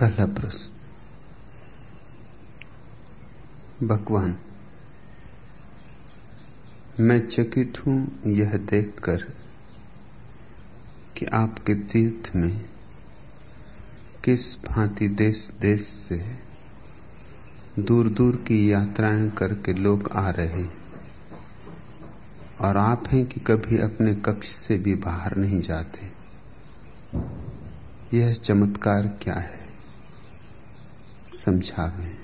पहला प्रश्न भगवान, मैं चकित हूँ यह देखकर कि आपके तीर्थ में किस भांति देश देश से दूर दूर की यात्राएँ करके लोग आ रहे और आप हैं कि कभी अपने कक्ष से भी बाहर नहीं जाते। यह चमत्कार क्या है? समझावे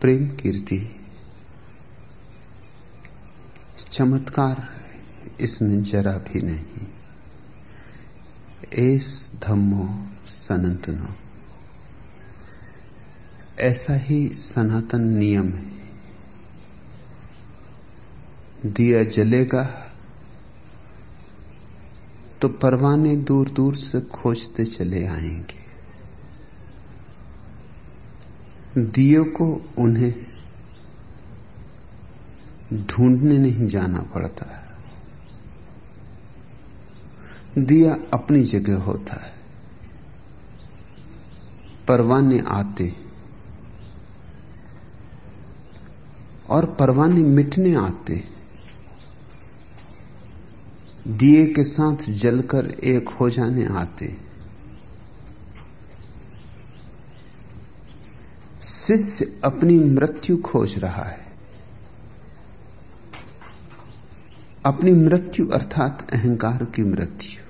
प्रेम कीर्ति चमत्कार इसमें जरा भी नहीं। एस धम्मो सनातनो। ऐसा ही सनातन नियम है। दिया जलेगा तो परवाने दूर दूर से खोजते चले आएँगे। दियो को उन्हें ढूँढने नहीं जाना पड़ता दिया अपनी जगह होता है। परवाने आते और परवाने मिटने आते। दिए के साथ जलकर एक हो जाने आते। शिष्य अपनी मृत्यु खोज रहा है। अपनी मृत्यु अर्थात अहंकार की मृत्यु।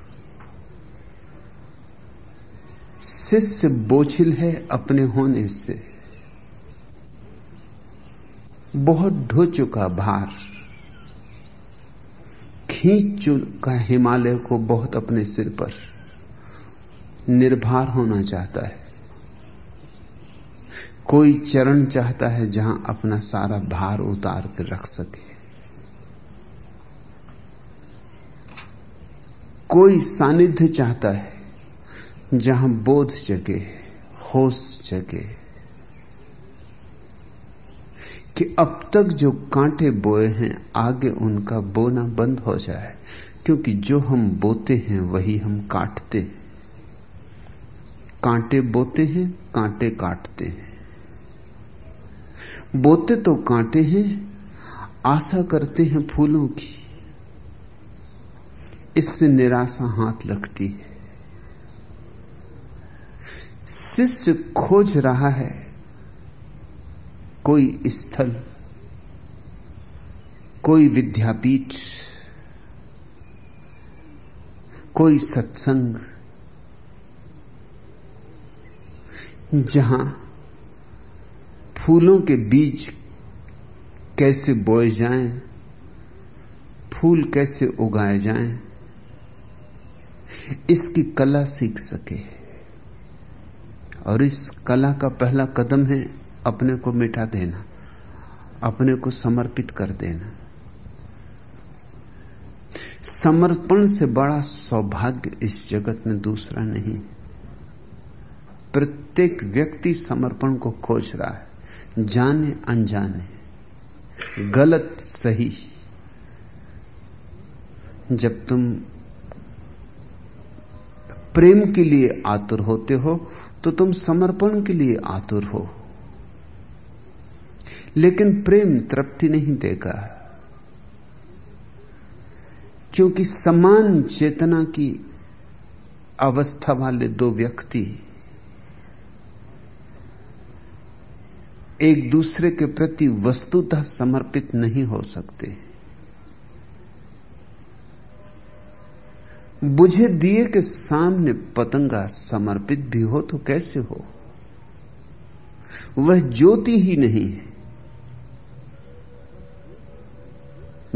शिष्य बोझिल है अपने होने से। बहुत ढो चुका भार। खींच चुका हिमालय को बहुत अपने सिर पर। निर्भर होना चाहता है। कोई चरण चाहता है जहाँ अपना सारा भार उतार कर रख सके। कोई सानिध्य चाहता है जहाँ बोध जगे, होश जगे, कि अब तक जो कांटे बोए हैं, आगे उनका बोना बंद हो जाए, क्योंकि जो हम बोते हैं, वही हम काटते हैं। कांटे बोते हैं, कांटे काटते हैं। बोते तो कांटे हैं, आशा करते हैं फूलों की। इससे निराशा हाथ लगती है। शिष्य खोज रहा है, कोई स्थल, कोई विद्यापीठ, कोई सत्संग, जहाँ फूलों के बीज कैसे बोए जाएँ, फूल कैसे उगाए जाएँ, इसकी कला सीख सके। और इस कला का पहला कदम है अपने को मिटा देना अपने को समर्पित कर देना। समर्पण से बड़ा सौभाग्य इस जगत में दूसरा नहीं। प्रत्येक व्यक्ति समर्पण को खोज रहा है। जाने अनजाने, गलत सही। जब तुम प्रेम के लिए आतुर होते हो तो तुम समर्पण के लिए आतुर हो। लेकिन प्रेम तृप्ति नहीं देगा, क्योंकि समान चेतना की अवस्था वाले दो व्यक्ति एक दूसरे के प्रति वस्तुतः समर्पित नहीं हो सकते। बुझे दिए के सामने पतंगा समर्पित भी हो तो कैसे हो? वह ज्योति ही नहीं है,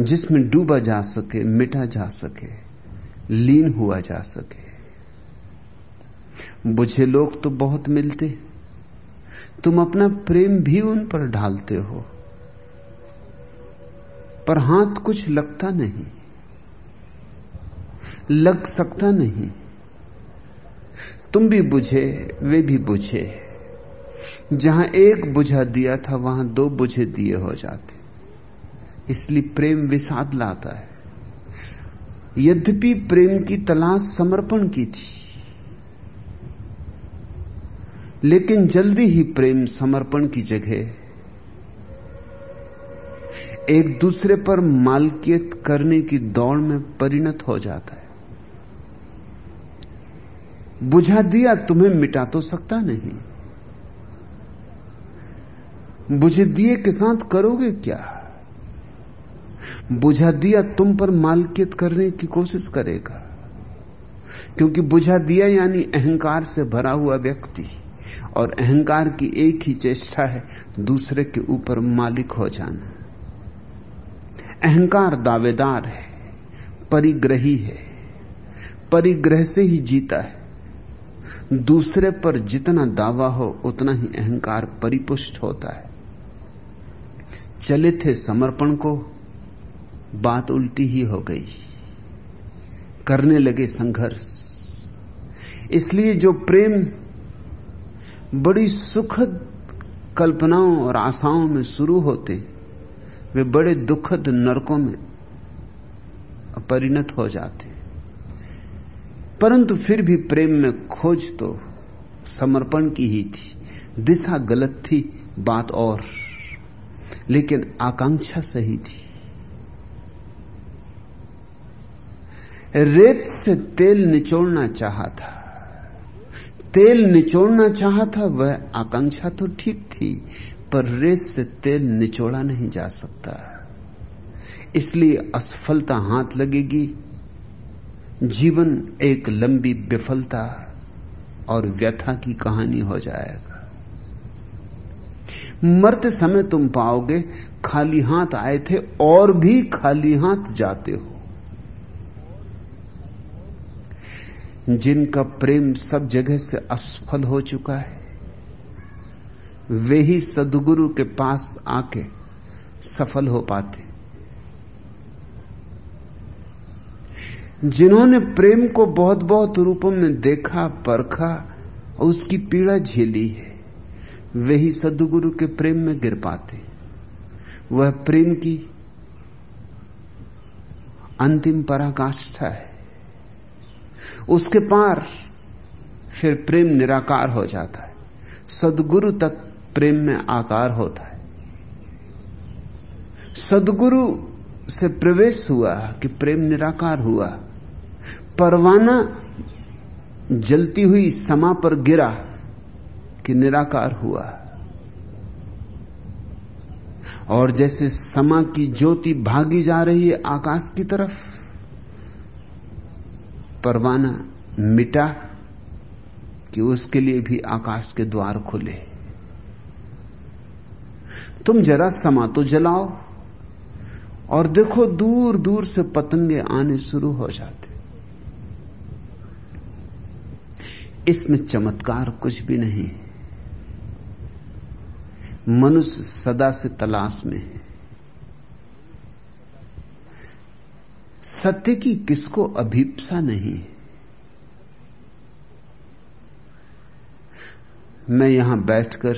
जिसमें डूबा जा सके, मिटा जा सके, लीन हुआ जा सके। बुझे लोग तो बहुत मिलते हैं। तुम अपना प्रेम भी उन पर ढालते हो। पर हाथ कुछ लगता नहीं। लग सकता नहीं। तुम भी बुझे, वे भी बुझे। जहाँ एक बुझा दिया था, वहाँ दो बुझे दिए हो जाते। इसलिए प्रेम विषाद लाता है। यद्यपि प्रेम की तलाश समर्पण की थी लेकिन जल्दी ही प्रेम समर्पण की जगह। एक दूसरे पर मालकियत करने की दौड़ में परिणत हो जाता है। बुझा दिया तुम्हें मिटा तो सकता नहीं। बुझे दिए के साथ करोगे क्या? बुझा दिया तुम पर मालकियत करने की कोशिश करेगा। क्योंकि बुझा दिया यानी अहंकार से भरा हुआ व्यक्ति। और अहंकार की एक ही चेष्टा है, दूसरे के ऊपर मालिक हो जाना। अहंकार दावेदार है, परिग्रही है, परिग्रह से ही जीता है। दूसरे पर जितना दावा हो, उतना ही अहंकार परिपुष्ट होता है। चले थे समर्पण को, बात उल्टी ही हो गई। करने लगे संघर्ष। इसलिए जो प्रेम बड़ी सुखद कल्पनाओं और आशाओं में शुरू होते, वे बड़े दुखद नरकों में परिणत हो जाते। परंतु फिर भी प्रेम में खोज तो समर्पण की ही थी, दिशा गलत थी, बात और, लेकिन आकांक्षा सही थी। रेत से तेल निचोड़ना चाहा था। तेल निचोड़ना चाहा था, वह आकांक्षा तो ठीक थी, पर रेत से तेल निचोड़ा नहीं जा सकता। इसलिए असफलता हाथ लगेगी। जीवन एक लंबी विफलता और व्यथा की कहानी हो जाएगा। मरते समय तुम पाओगे, खाली हाथ आए थे और भी खाली हाथ जाते हो। जिनका प्रेम सब जगह से असफल हो चुका है, वे ही सदगुरु के पास आके सफल हो पाते। जिन्होंने प्रेम को बहुत बहुत रूपों में देखा, परखा और उसकी पीड़ा झेली है, वे ही सदगुरु के प्रेम में गिर पाते। वह प्रेम की अंतिम पराकाष्ठा है। उसके पार फिर प्रेम निराकार हो जाता है। सदगुरु तक प्रेम में आकार होता है। सदगुरु से प्रवेश हुआ कि प्रेम निराकार हुआ। परवाना जलती हुई समा पर गिरा कि निराकार हुआ। और जैसे समा की ज्योति भागी जा रही है आकाश की तरफ़ परवाना मिटा कि उसके लिए भी आकाश के द्वार खुले। तुम जरा समा तो जलाओ और देखो दूर दूर से पतंगे आने शुरू हो जाते। इसमें चमत्कार कुछ भी नहीं। मनुष्य सदा से तलाश में है। सत्य की किसको अभीपसा नहीं? मैं यहाँ बैठकर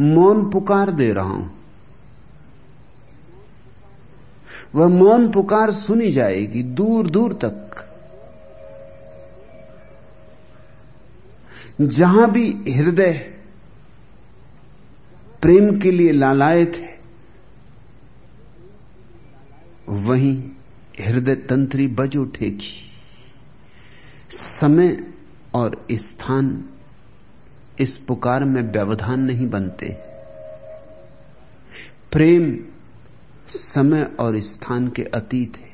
मौन पुकार दे रहा हूँ। वह मौन पुकार सुनी जाएगी दूर दूर तक। जहाँ भी हृदय प्रेम के लिए लालाए थे वहीं हृदय तंत्री बज उठेगी समय और स्थान इस पुकार में व्यवधान नहीं बनते। प्रेम समय और स्थान के अतीत है।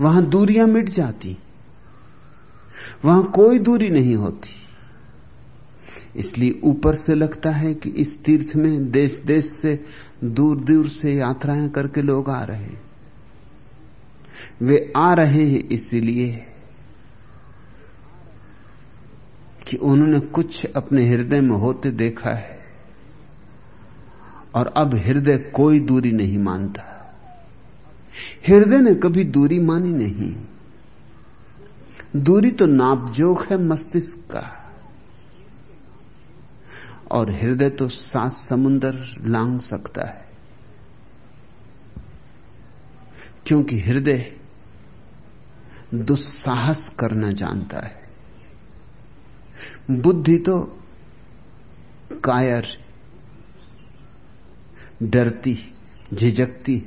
वहाँ दूरियाँ मिट जाती। वहाँ कोई दूरी नहीं होती। इसलिए ऊपर से लगता है कि इस तीर्थ में देश देश से दूर दूर से यात्राएँ करके लोग आ रहे हैं। वे आ रहे हैं इसलिए कि उन्होंने कुछ अपने हृदय में होते देखा है और अब हृदय कोई दूरी नहीं मानता। हृदय ने कभी दूरी मानी नहीं। दूरी तो नापजोक है मस्तिष्क का। और हृदय तो सात समुंदर लांग सकता है। क्योंकि हृदय दुस्साहस करना जानता है। बुद्धि तो कायर, डरती, झिझकती,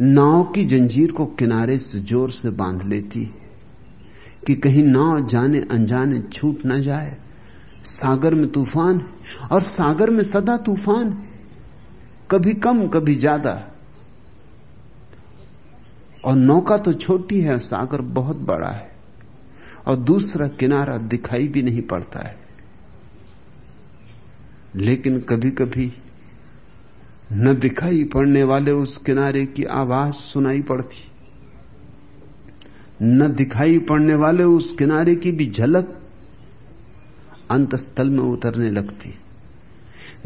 नाव की जंजीर को किनारे से ज़ोर से बाँध लेती कि कहीं नाव जाने अनजाने छूट ना जाए। सागर में तूफ़ान और सागर में सदा तूफ़ान कभी कम, कभी ज़्यादा। और नौका तो छोटी है सागर बहुत बड़ा है। और दूसरा किनारा दिखाई भी नहीं पड़ता है। लेकिन कभी कभी न दिखाई पड़ने वाले उस किनारे की आवाज़ सुनाई पड़ती। न दिखाई पड़ने वाले उस किनारे की भी झलक अंतस्थल में उतरने लगती।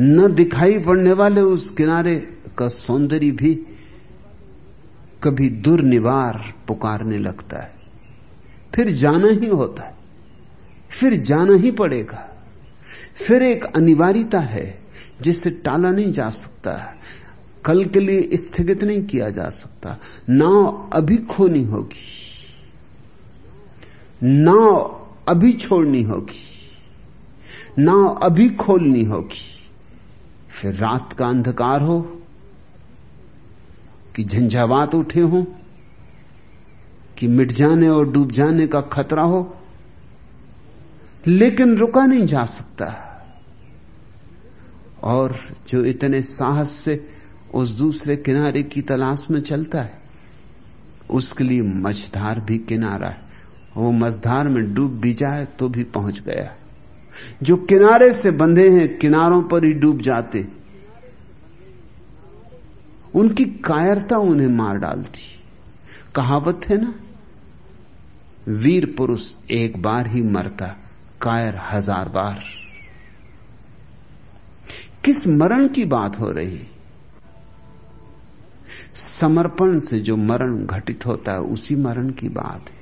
न दिखाई पड़ने वाले उस किनारे का सौंदर्य भी कभी दुर्निवार पुकारने लगता है। फिर जाना ही होता है, फिर जाना ही पड़ेगा। फिर एक अनिवार्यता है जिसे टाला नहीं जा सकता। कल के लिए स्थगित नहीं किया जा सकता। नाव अभी खोनी होगी। नाव अभी छोड़नी होगी। नाव अभी खोलनी होगी। फिर रात का अंधकार हो, कि झंझावात उठे हो, कि मिट जाने और डूब जाने का खतरा हो। लेकिन रुका नहीं जा सकता। और जो इतने साहस से उस दूसरे किनारे की तलाश में चलता है, उसके लिए मझधार भी किनारा है। वो मझधार में डूब भी जाए तो भी पहुँच गया। जो किनारे से बंधे हैं, किनारों पर ही डूब जाते। उनकी कायरता उन्हें मार डालती। कहावत है ना? वीर पुरुष एक बार ही मरता, कायर हज़ार बार। किस मरण की बात हो रही समर्पण से जो मरण घटित होता है, उसी मरण की बात है।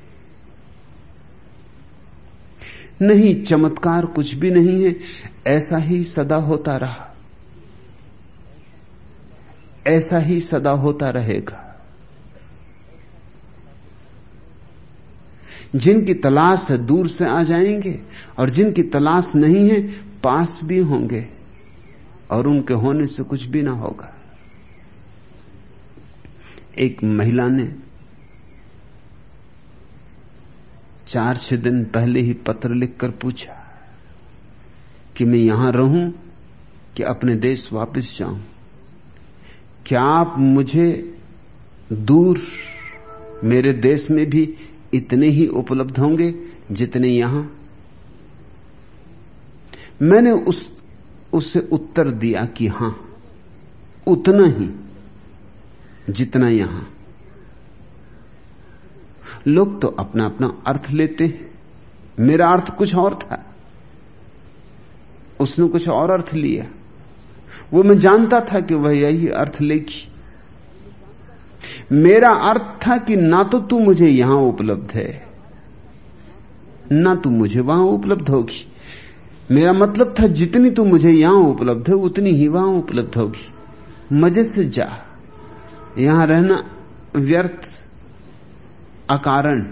नहीं, चमत्कार कुछ भी नहीं है। ऐसा ही सदा होता रहा। ऐसा ही सदा होता रहेगा। जिनकी तलाश है दूर से आ जाएँगे और जिनकी तलाश नहीं है, पास भी होंगे और उनके होने से कुछ भी ना होगा। एक महिला ने चार छह दिन पहले ही पत्र लिखकर पूछा कि मैं यहाँ रहूँ कि अपने देश वापस जाऊँ? क्या आप मुझे दूर मेरे देश में भी इतने ही उपलब्ध होंगे जितने यहाँ? मैंने उस, उसे उत्तर दिया कि हाँ, उतना ही जितना यहाँ। लोग तो अपना अपना अर्थ लेते हैं। मेरा अर्थ कुछ और था। उसने कुछ और अर्थ लिया। वो मैं जानता था कि वह यही अर्थ लेगी। मेरा अर्थ था कि ना तो तू मुझे यहाँ उपलब्ध है, ना तू मुझे वहाँ उपलब्ध होगी। मेरा मतलब था जितनी तू मुझे यहाँ उपलब्ध है, उतनी ही वहाँ उपलब्ध होगी। मज़े से जा। यहाँ रहना व्यर्थ। अकारण।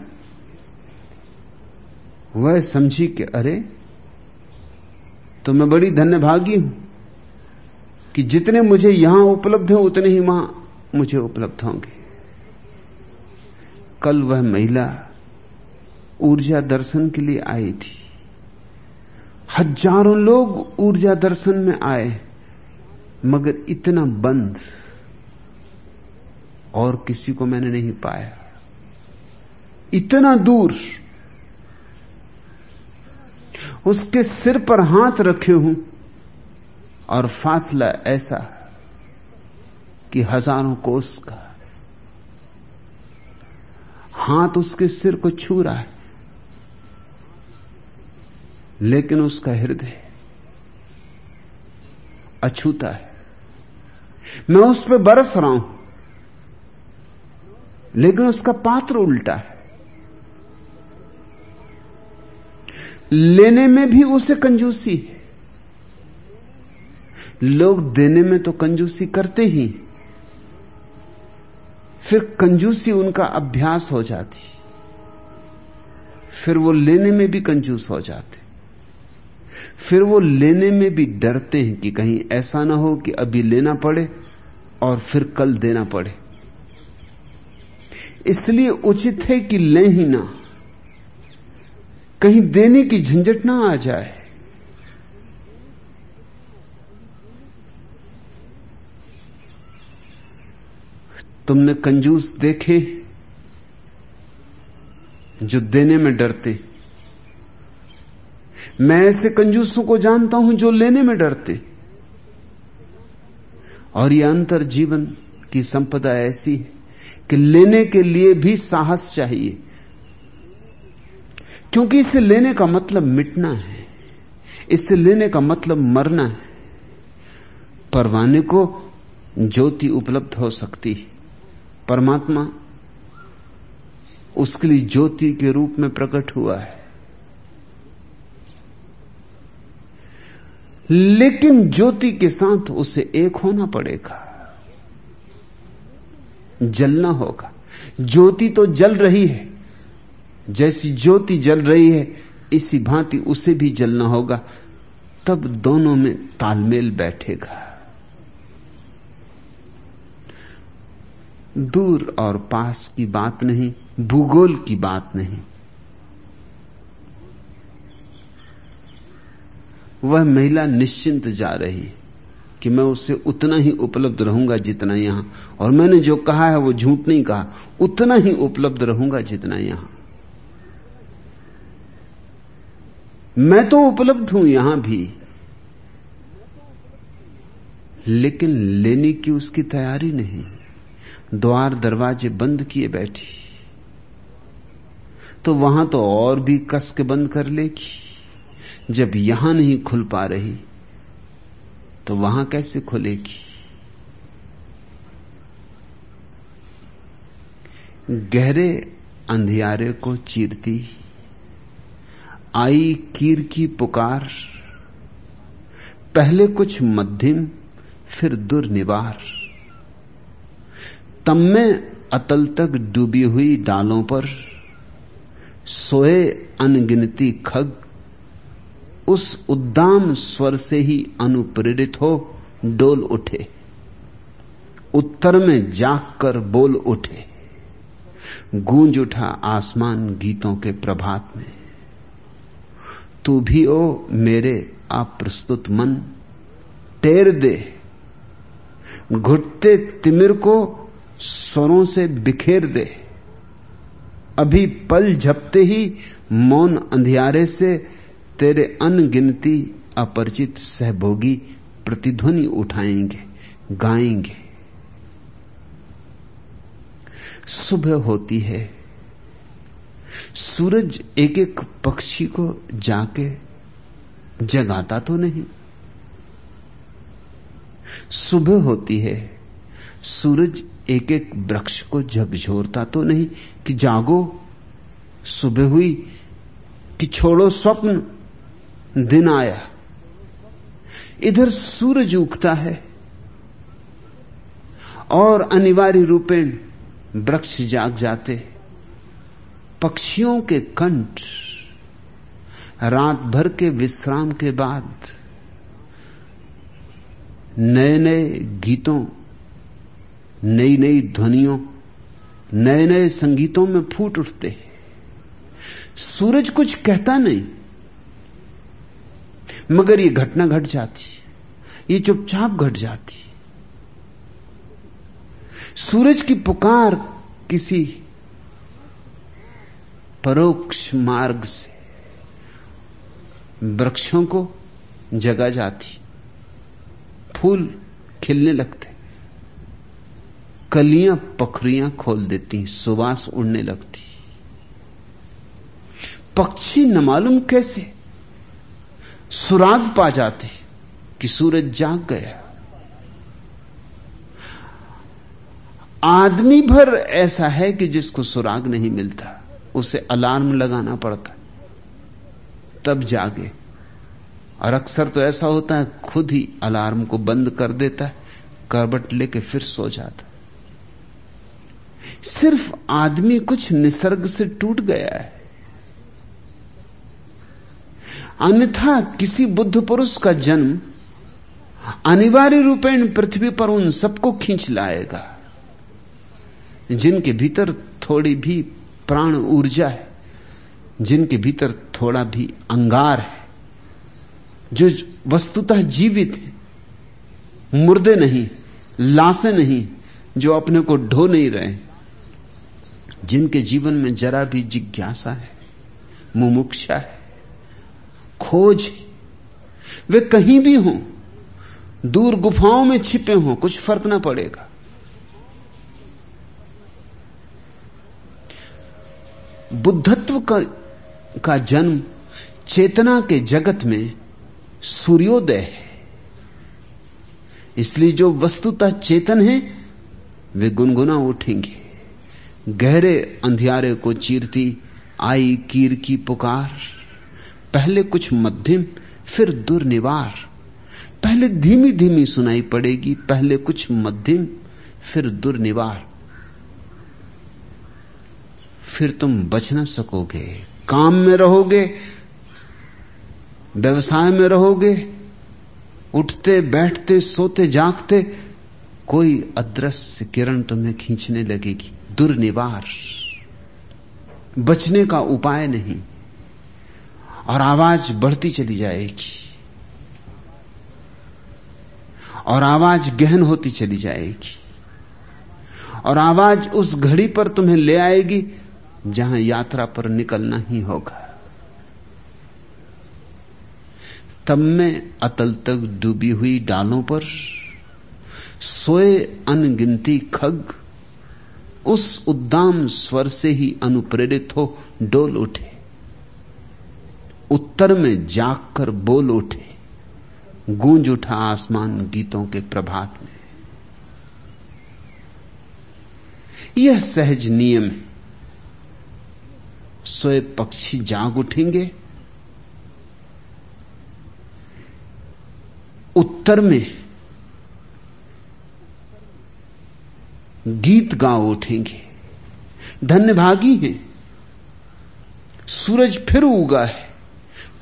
वह समझी कि, अरे तो मैं बड़ी धन्यभागी हूँ कि जितने मुझे यहाँ उपलब्ध हैं, उतने ही वहाँ मुझे उपलब्ध होंगे। कल वह महिला ऊर्जा दर्शन के लिए आई थी। हज़ारों लोग ऊर्जा दर्शन में आए, मगर इतना बंद और किसी को मैंने नहीं पाया। इतना दूर। उसके सिर पर हाथ रखे हूँ और फासला ऐसा कि हज़ारों कोस का हाथ उसके सिर को छू रहा है, लेकिन उसका हृदय अछूता है। मैं उस पर बरस रहा हूँ, लेकिन उसका पात्र उल्टा है। लेने में भी उसे कंजूसी लोग देने में तो कंजूसी करते ही, फिर कंजूसी उनका अभ्यास हो जाती। फिर वो लेने में भी कंजूस हो जाते। फिर वो लेने में भी डरते हैं कि कहीं ऐसा ना हो कि अभी लेना पड़े और फिर कल देना पड़े। इसलिए उचित है कि लें ही ना। कहीं देने की झंझट ना आ जाए। तुमने कंजूस देखे जो देने में डरते। मैं ऐसे कंजूसों को जानता हूँ जो लेने में डरते। और यह अंतर जीवन की संपदा ऐसी है कि लेने के लिए भी साहस चाहिए। क्योंकि इसे लेने का मतलब मिटना है। इससे लेने का मतलब मरना है। परवाने को ज्योति उपलब्ध हो सकती है। परमात्मा उसके लिए ज्योति के रूप में प्रकट हुआ है। लेकिन ज्योति के साथ उसे एक होना पड़ेगा। जलना होगा। ज्योति तो जल रही है। जैसी ज्योति जल रही है, इसी भांति उसे भी जलना होगा। तब दोनों में तालमेल बैठेगा। दूर और पास की बात नहीं, भूगोल की बात नहीं। वह महिला निश्चिंत जा रही कि मैं उसे उतना ही उपलब्ध रहूँगा जितना यहाँ। और मैंने जो कहा है, वो झूठ नहीं कहा। उतना ही उपलब्ध रहूँगा जितना यहाँ। मैं तो उपलब्ध हूँ यहाँ भी। लेकिन लेने की उसकी तैयारी नहीं। द्वार दरवाजे बंद किए बैठी। तो वहाँ तो और भी कस के बंद कर लेगी। जब यहाँ नहीं खुल पा रही तो वहाँ कैसे खुलेगी? गहरे अंधियारे को चीरती आई कीर की पुकार, पहले कुछ मध्यम, फिर दुर्निवार तम में अतल तक डूबी हुई डालों पर सोए अनगिनती खग, उस उद्दाम स्वर से ही अनुप्रेरित हो डोल उठे। उत्तर में जाग कर बोल उठे। गूंज उठा आसमान गीतों के प्रभात में। तू भी ओ मेरे अप्रस्तुत मन टेर दे। घुटते तिमिर को स्वरों से बिखेर दे। अभी पल झपते ही मौन अंधियारे से तेरे अनगिनती अपरिचित सहभोगी प्रतिध्वनि उठाएँगे, गाएँगे। सुबह होती है। सूरज एक एक पक्षी को जाके जगाता तो नहीं। सुबह होती है, सूरज एक एक वृक्ष को झकझोरता तो नहीं कि जागो, सुबह हुई कि छोड़ो स्वप्न, दिन आया। इधर सूरज उगता है और अनिवार्य रूपेण वृक्ष जाग जाते पक्षियों के कंठ रात भर के विश्राम के बाद नए नए गीतों नई नई ध्वनियों नए नए संगीतों में फूट उठते हैं। सूरज कुछ कहता नहीं, मगर ये घटना घट जाती, ये चुपचाप घट जाती। सूरज की पुकार किसी परोक्ष मार्ग से वृक्षों को जगा जाती, फूल खिलने लगते, कलियाँ पखरियाँ खोल देती सुबास उड़ने लगती। पक्षी न मालूम कैसे सुराग पा जाते कि सूरज जाग गया। आदमी भर ऐसा है कि जिसको सुराग नहीं मिलता। उसे अलार्म लगाना पड़ता तब जागे। और अक्सर तो ऐसा होता है, खुद ही अलार्म को बंद कर देता है, करबट लेके फिर सो जाता सिर्फ़ आदमी कुछ निसर्ग से टूट गया है। अन्यथा किसी बुद्ध पुरुष का जन्म अनिवार्य रूपेण पृथ्वी पर उन सबको खींच लाएगा, जिनके भीतर थोड़ी भी प्राण ऊर्जा है, जिनके भीतर थोड़ा भी अंगार है, जो वस्तुतः जीवित है, मुर्दे नहीं, लाशें नहीं, जो अपने को ढो नहीं रहे, जिनके जीवन में जरा भी जिज्ञासा है, मुमुक्षा है, खोज है, वे कहीं भी हों, दूर गुफाओं में छिपे हों, कुछ फ़र्क ना पड़ेगा। बुद्धत्व का, का जन्म चेतना के जगत में सूर्योदय है। इसलिए जो वस्तुतः चेतन है वे गुनगुना उठेंगे। गहरे अंधियारे को चीरती आई कीर की पुकार पहले कुछ मध्यम फिर दुर्निवार। पहले धीमी धीमी सुनाई पड़ेगी पहले कुछ मध्यम फिर दुर्निवार। फिर तुम बच ना सकोगे। काम में रहोगे, व्यवसाय में रहोगे, उठते, बैठते, सोते, जागते, कोई अदृश्य किरण तुम्हें खींचने लगेगी। दुर्निवार। बचने का उपाय नहीं। और आवाज़ बढ़ती चली जाएगी। और आवाज़ गहन होती चली जाएगी। और आवाज़ उस घड़ी पर तुम्हें ले आएगी जहाँ यात्रा पर निकलना ही होगा। तब में अतल तक डूबी हुई डालों पर, सोए अनगिनती खग, उस उद्दाम स्वर से ही अनुप्रेरित हो डोल उठे। उत्तर में जाग कर बोल उठे, गूंज उठा आसमान गीतों के प्रभात में। यह सहज नियम है। सोए पक्षी जाग उठेंगे? उत्तर में गीत गा उठेंगे। धन्यभागी हैं। सूरज फिर उगा है,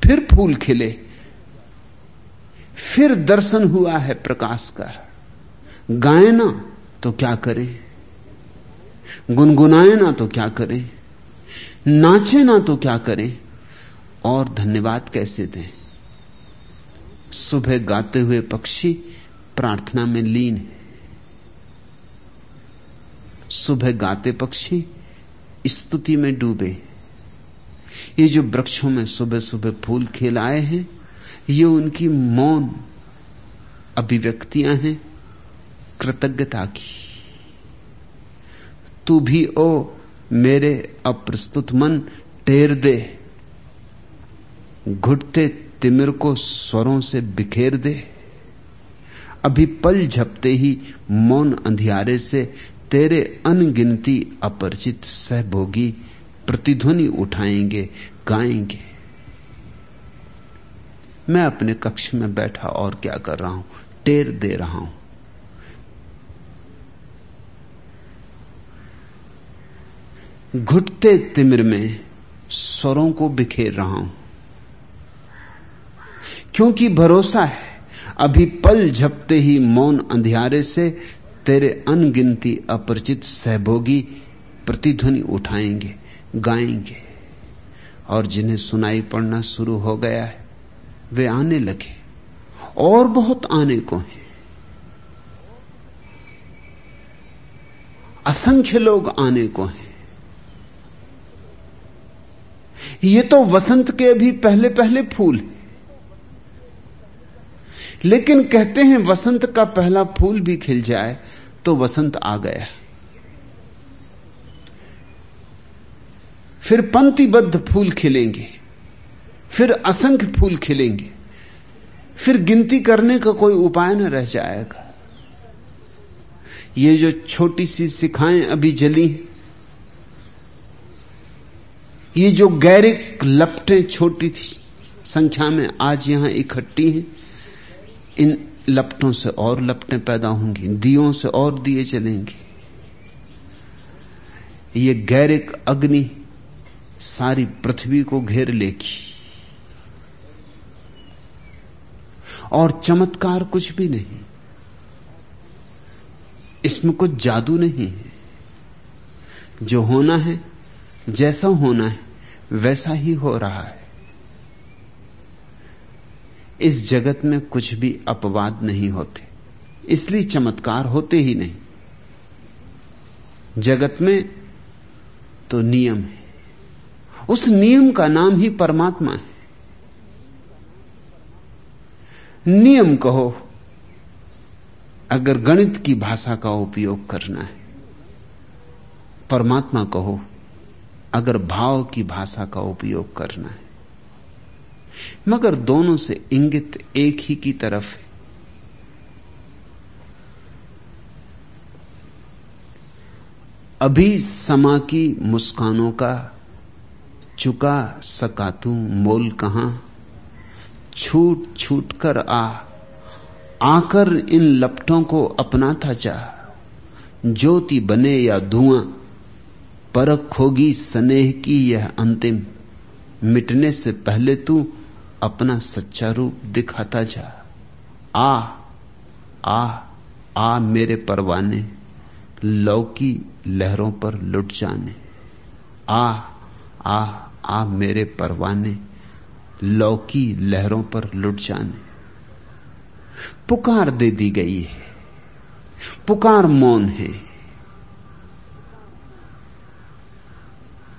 फिर फूल खिले, फिर दर्शन हुआ है प्रकाश का। गाए ना तो क्या करें? गुनगुनाए ना तो क्या करें? नाचे ना तो क्या करें? और धन्यवाद कैसे दें? सुबह गाते हुए पक्षी प्रार्थना में लीन है। सुबह गाते पक्षी स्तुति में डूबे। ये जो वृक्षों में सुबह सुबह फूल खिल आए हैं, ये उनकी मौन अभिव्यक्तियाँ हैं, कृतज्ञता की। तू भी ओ मेरे अप्रस्तुत मन टेर दे, घुटते तिमिर को स्वरों से बिखेर दे। अभी पल झपते ही मौन अंधियारे से तेरे अनगिनती अपरिचित सहभोगी प्रतिध्वनि उठाएँगे, गाएँगे। मैं अपने कक्ष में बैठा और क्या कर रहा हूँ? टेर दे रहा हूँ। घुटते तिमिर में स्वरों को बिखेर रहा हूँ। क्योंकि भरोसा है, अभी पल झपते ही मौन अंधियारे से तेरे अनगिनती अपरिचित सहभोगी प्रतिध्वनि उठाएँगे, गाएँगे। और जिन्हें सुनाई पड़ना शुरू हो गया है, वे आने लगे। और बहुत आने को हैं। असंख्य लोग आने को हैं। ये तो वसंत के अभी पहले पहले फूल हैं। लेकिन कहते हैं वसंत का पहला फूल भी खिल जाए तो वसंत आ गया। फिर पंक्तिबद्ध फूल खिलेंगे, फिर असंख्य फूल खिलेंगे, फिर गिनती करने का कोई उपाय न रह जाएगा। ये जो छोटी सी सिखाएँ अभी जली ये जो गैरिक लपटें छोटी थी, संख्या में आज यहाँ इकट्ठी हैं, इन लपटों से और लपटें पैदा होंगी, दियों से और दिए चलेंगे। ये गैरिक अग्नि सारी पृथ्वी को घेर लेगी। और चमत्कार कुछ भी नहीं। इसमें कुछ जादू नहीं है। जो होना है जैसा होना है, वैसा ही हो रहा है। इस जगत में कुछ भी अपवाद नहीं होते, इसलिए चमत्कार होते ही नहीं। जगत में तो नियम है। उस नियम का नाम ही परमात्मा है। नियम कहो, अगर गणित की भाषा का उपयोग करना है, परमात्मा कहो अगर भाव की भाषा का उपयोग करना है। मगर दोनों से इंगित एक ही की तरफ़ है। अभी समा की मुस्कानों का, चुका सका तू मोल कहाँ? छूट छूट कर आ, आकर इन लपटों को अपना था चाह ज्योति बने या धुआँ परख होगी स्नेह की यह अंतिम। मिटने से पहले तू अपना सच्चा रूप दिखाता जा। आ आ आ मेरे परवाने, लौकी लहरों पर लुट जाने। आ आ आ मेरे परवाने, लौकी लहरों पर लुट जाने। पुकार दे दी गई है, पुकार मौन है।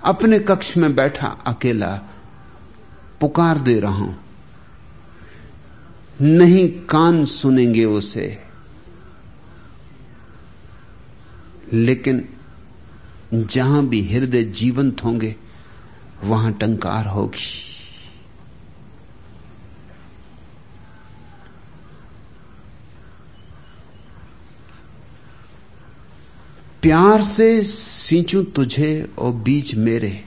अपने कक्ष में बैठा, अकेला पुकार दे रहा हूँ। नहीं कान सुनेंगे उसे। लेकिन जहाँ भी हृदय जीवंत होंगे, वहाँ टंकार होगी। प्यार से सींचू तुझे और बीज मेरे।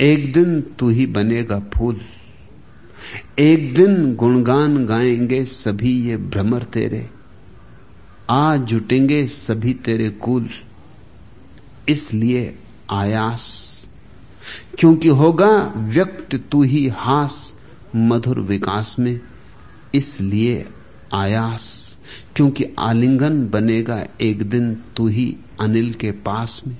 एक दिन तू ही बनेगा फूल। एक दिन गुणगान गाएँगे सभी ये भ्रमर तेरे। आ जुटेंगे सभी तेरे कुल। इसलिए आयास। क्योंकि होगा व्यक्त तू ही हास मधुर विकास में। इसलिए आयास। क्योंकि आलिंगन बनेगा एक दिन तू ही अनिल के पास में।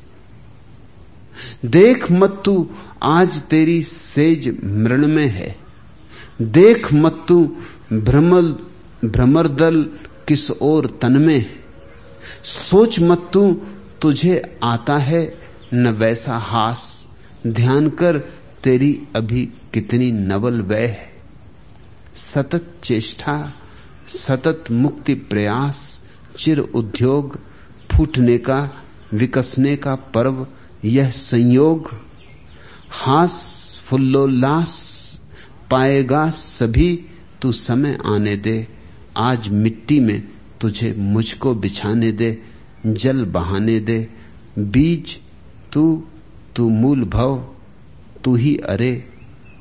देख मत तू, आज तेरी सेज मृण में है। देख मत तू, भ्रमल, भ्रमरदल किस और तन में सोच मत तू, तुझे आता है न वैसा हास। ध्यान कर, तेरी अभी कितनी नवल वह सतत चेष्टा सतत मुक्ति प्रयास, चिर उद्योग, फूटने का, विकसने का पर्व, यह संयोग। हास फुल्लोल्लास पाएगा सभी, तू समय आने दे। आज मिट्टी में तुझे मुझको बिछाने दे, जल बहाने दे। बीज, तू तू मूल भव, तू ही अरे,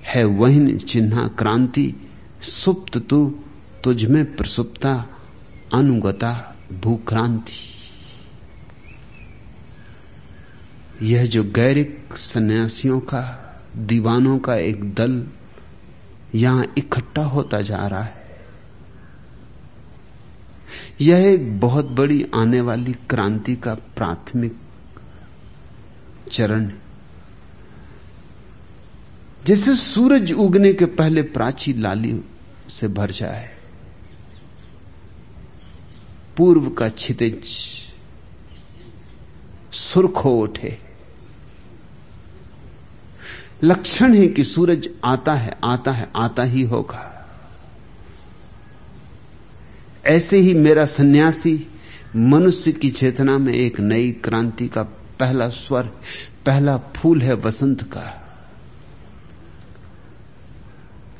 है वही चिन्हा क्रांति सुप्त तू तुझ में प्रसुप्ता, अनुगता, भूक्रांति। यह जो गैरिक सन्यासियों का, दीवानों का एक दल यहाँ इकट्ठा होता जा रहा है। यह एक बहुत बड़ी आने वाली क्रांति का प्राथमिक चरण जैसे सूरज उगने के पहले प्राची लाली से भर जाए। पूर्व का छितिज सुर्ख हो उठे। लक्षण है कि सूरज आता है आता है, आता ही होगा। ऐसे ही मेरा सन्यासी मनुष्य की चेतना में एक नई क्रांति का पहला स्वर, पहला फूल है वसंत का।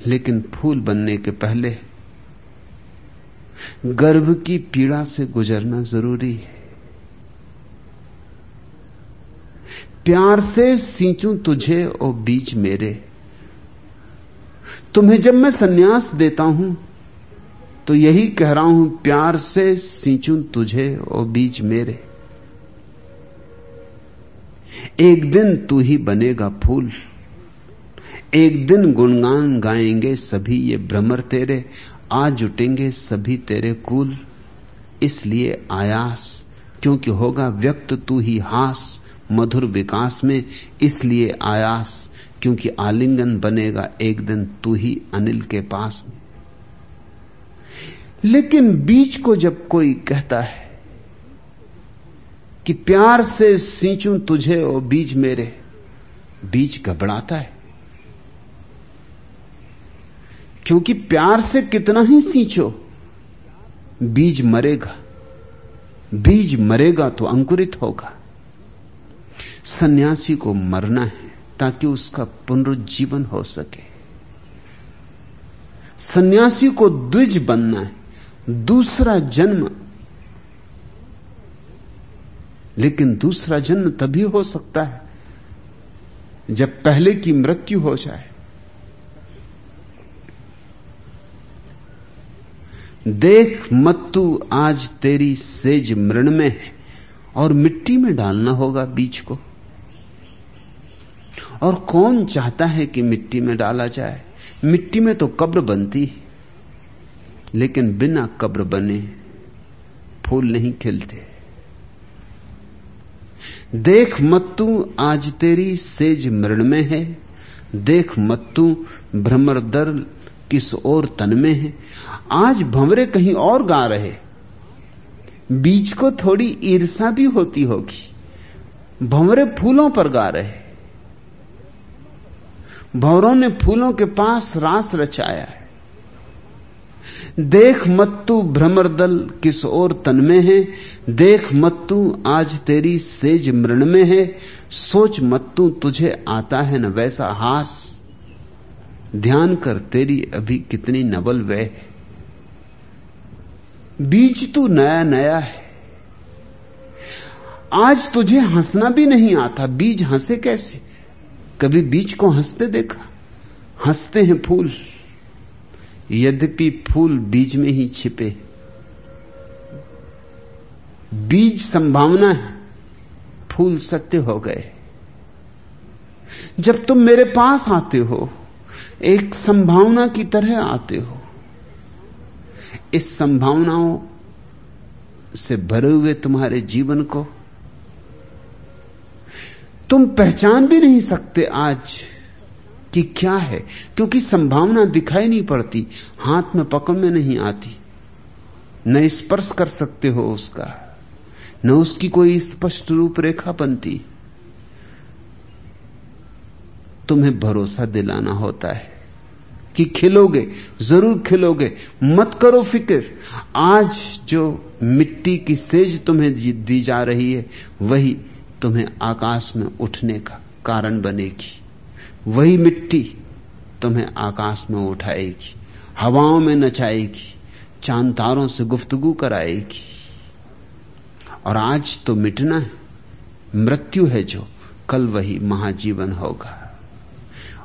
लेकिन फूल बनने के पहले गर्भ की पीड़ा से गुजरना ज़रूरी है। प्यार से सींचू तुझे और बीच मेरे। तुम्हें जब मैं सन्यास देता हूँ तो यही कह रहा हूँ, प्यार से सींचू तुझे और बीच मेरे। एक दिन तू ही बनेगा फूल। एक दिन गुणगान गाएँगे सभी ये भ्रमर तेरे। आ जुटेंगे सभी तेरे कुल, इसलिए आयास, क्योंकि होगा व्यक्त तू ही हास, मधुर विकास में, इसलिए आयास, क्योंकि आलिंगन बनेगा एक दिन तू ही अनिल के पास में। लेकिन बीच को जब कोई कहता है कि प्यार से सींचू तुझे और बीज मेरे, बीज घबराता है। क्योंकि प्यार से कितना ही सींचो, बीज मरेगा बीज मरेगा तो अंकुरित होगा। सन्यासी को मरना है ताकि उसका पुनरुज्जीवन हो सके। सन्यासी को द्विज बनना है, दूसरा जन्म। लेकिन दूसरा जन्म तभी हो सकता है जब पहले की मृत्यु हो जाए। देख मत तू, आज तेरी सेज मृण में है और मिट्टी में डालना होगा बीज को। और कौन चाहता है कि मिट्टी में डाला जाए? मिट्टी में तो कब्र बनती लेकिन बिना कब्र बने फूल नहीं खिलते। देख मत्तू आज तेरी सेज मृण में है। देख मत्तू भ्रमर दर किस और तन में है? आज भंवरे कहीं और गा रहे। बीच को थोड़ी ईर्षा भी होती होगी। भंवरे फूलों पर गा रहे। भंवरों ने फूलों के पास रास रचाया। है देख मत्तू भ्रमर दल किस और तन में है? देख मत्तू आज तेरी सेज मृण में है। सोच मत्तू तुझे आता है न वैसा हास। ध्यान कर, तेरी अभी कितनी नबल वह है बीज तू नया नया है। आज तुझे हंसना भी नहीं आता। बीज हंसे कैसे? कभी बीज को हँसते देखा? हँसते हैं फूल। यद्यपि फूल बीज में ही छिपे। बीज संभावना है। फूल सत्य हो गए। जब तुम मेरे पास आते हो एक संभावना की तरह आते हो। इस संभावनाओं से भरे हुए तुम्हारे जीवन को तुम पहचान भी नहीं सकते आज कि क्या है, क्योंकि संभावना दिखाई नहीं पड़ती, हाथ में पकड़ में नहीं आती। न स्पर्श कर सकते हो उसका, न उसकी कोई स्पष्ट रूपरेखा बनती। तुम्हें भरोसा दिलाना होता है कि खिलोगे, ज़रूर खिलोगे। मत करो फ़िक्र। आज जो मिट्टी की सेज तुम्हें दी जा रही है, वही तुम्हें आकाश में उठने का कारण बनेगी। वही मिट्टी तुम्हें आकाश में उठाएगी, हवाओं में नचाएगी, चाँद तारों से गुफ्तगु कराएगी। और आज तो मिटना है, मृत्यु है जो, कल वही महाजीवन होगा।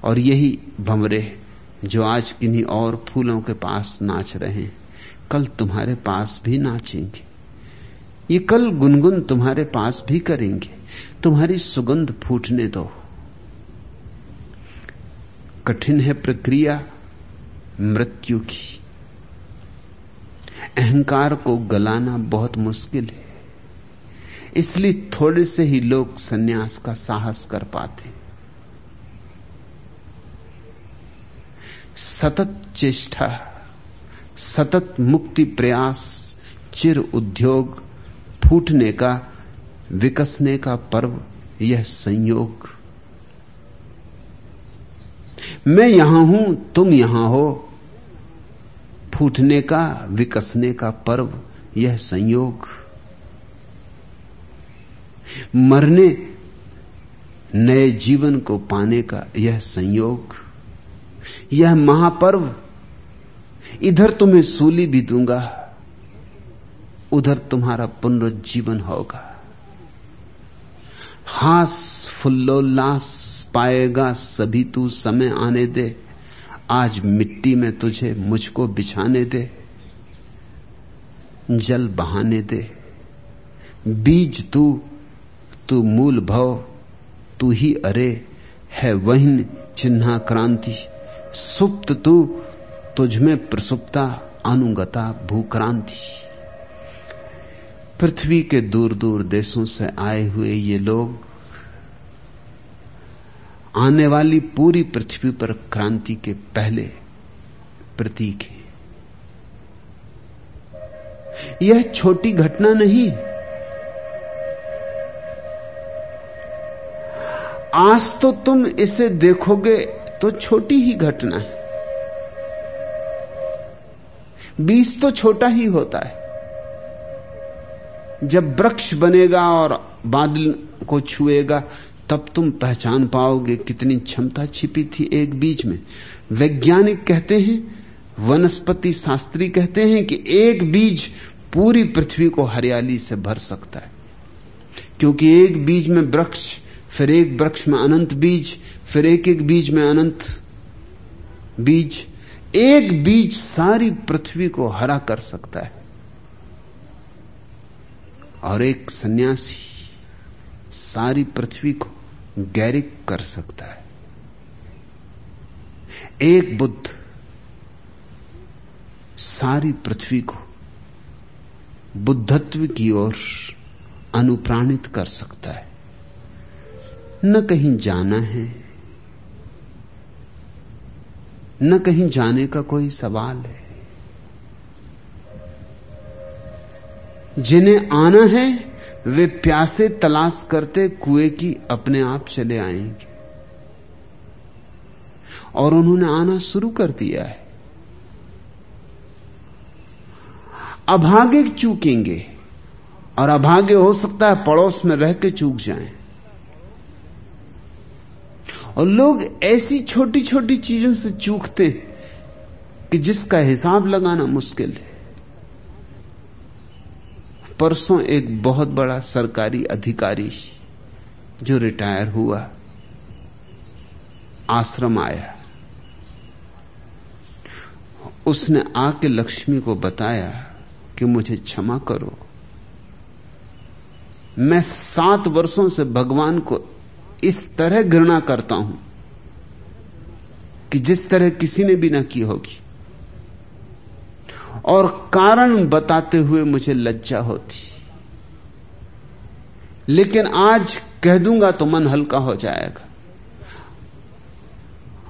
और यही भमरे जो आज किन्हीं और फूलों के पास नाच रहे हैं। कल तुम्हारे पास भी नाचेंगे। ये कल गुनगुन तुम्हारे पास भी करेंगे। तुम्हारी सुगंध फूटने दो। कठिन है प्रक्रिया मृत्यु की। अहंकार को गलाना बहुत मुश्किल है। इसलिए थोड़े से ही लोग सन्यास का साहस कर पाते सतत चेष्टा, सतत मुक्ति प्रयास, चिर उद्योग, फूटने का, विकसने का पर्व, यह संयोग। मैं यहाँ हूँ, तुम यहाँ हो। फूटने का, विकसने का पर्व, यह संयोग। मरने, नए जीवन को पाने का, यह संयोग। यह महापर्व। इधर तुम्हें सूली भी दूँगा, उधर तुम्हारा पुनरुज्जीवन होगा। हास फुल्लोल्लास पाएगा सभी तू समय आने दे, आज मिट्टी में तुझे मुझको बिछाने दे, जल बहाने दे। बीज तू तू मूल भव, तू ही अरे है वहीन चिन्हा क्रांति सुप्त तू, तुझमें प्रसुप्ता, अनुगता, भूक्रांति। पृथ्वी के दूर दूर देशों से आए हुए ये लोग, आने वाली पूरी पृथ्वी पर क्रांति के पहले प्रतीक है। यह छोटी घटना नहीं। आज तो तुम इसे देखोगे तो छोटी ही घटना है। बीज तो छोटा ही होता है। जब वृक्ष बनेगा और बादल को छुएगा, तब तुम पहचान पाओगे कितनी क्षमता छिपी थी एक बीज में। वैज्ञानिक कहते हैं, वनस्पति शास्त्री कहते हैं कि एक बीज पूरी पृथ्वी को हरियाली से भर सकता है। क्योंकि एक बीज में वृक्ष, फिर एक वृक्ष में अनंत बीज फिर एक एक बीज में अनंत बीज, एक बीज सारी पृथ्वी को हरा कर सकता है। और एक सन्यासी सारी पृथ्वी को गैरिक कर सकता है। एक बुद्ध सारी पृथ्वी को बुद्धत्व की ओर अनुप्राणित कर सकता है। न कहीं जाना है न कहीं जाने का कोई सवाल है। जिन्हें आना है, वे प्यासे तलाश करते कुएँ की अपने आप चले आएँगे। और उन्होंने आना शुरू कर दिया है। अभागे चूकेंगे, और अभागे हो सकता है पड़ोस में रह के चूक जाएँ। और लोग ऐसी छोटी छोटी चीज़ों से चूकते कि जिसका हिसाब लगाना मुश्किल है। परसों एक बहुत बड़ा सरकारी अधिकारी जो रिटायर हुआ, आश्रम आया। उसने आके लक्ष्मी को बताया कि मुझे क्षमा करो। मैं सात वर्षों से भगवान को इस तरह घृणा करता हूँ कि जिस तरह किसी ने भी ना की होगी। और कारण बताते हुए मुझे लज्जा होती। लेकिन आज कह दूँगा तो मन हल्का हो जाएगा।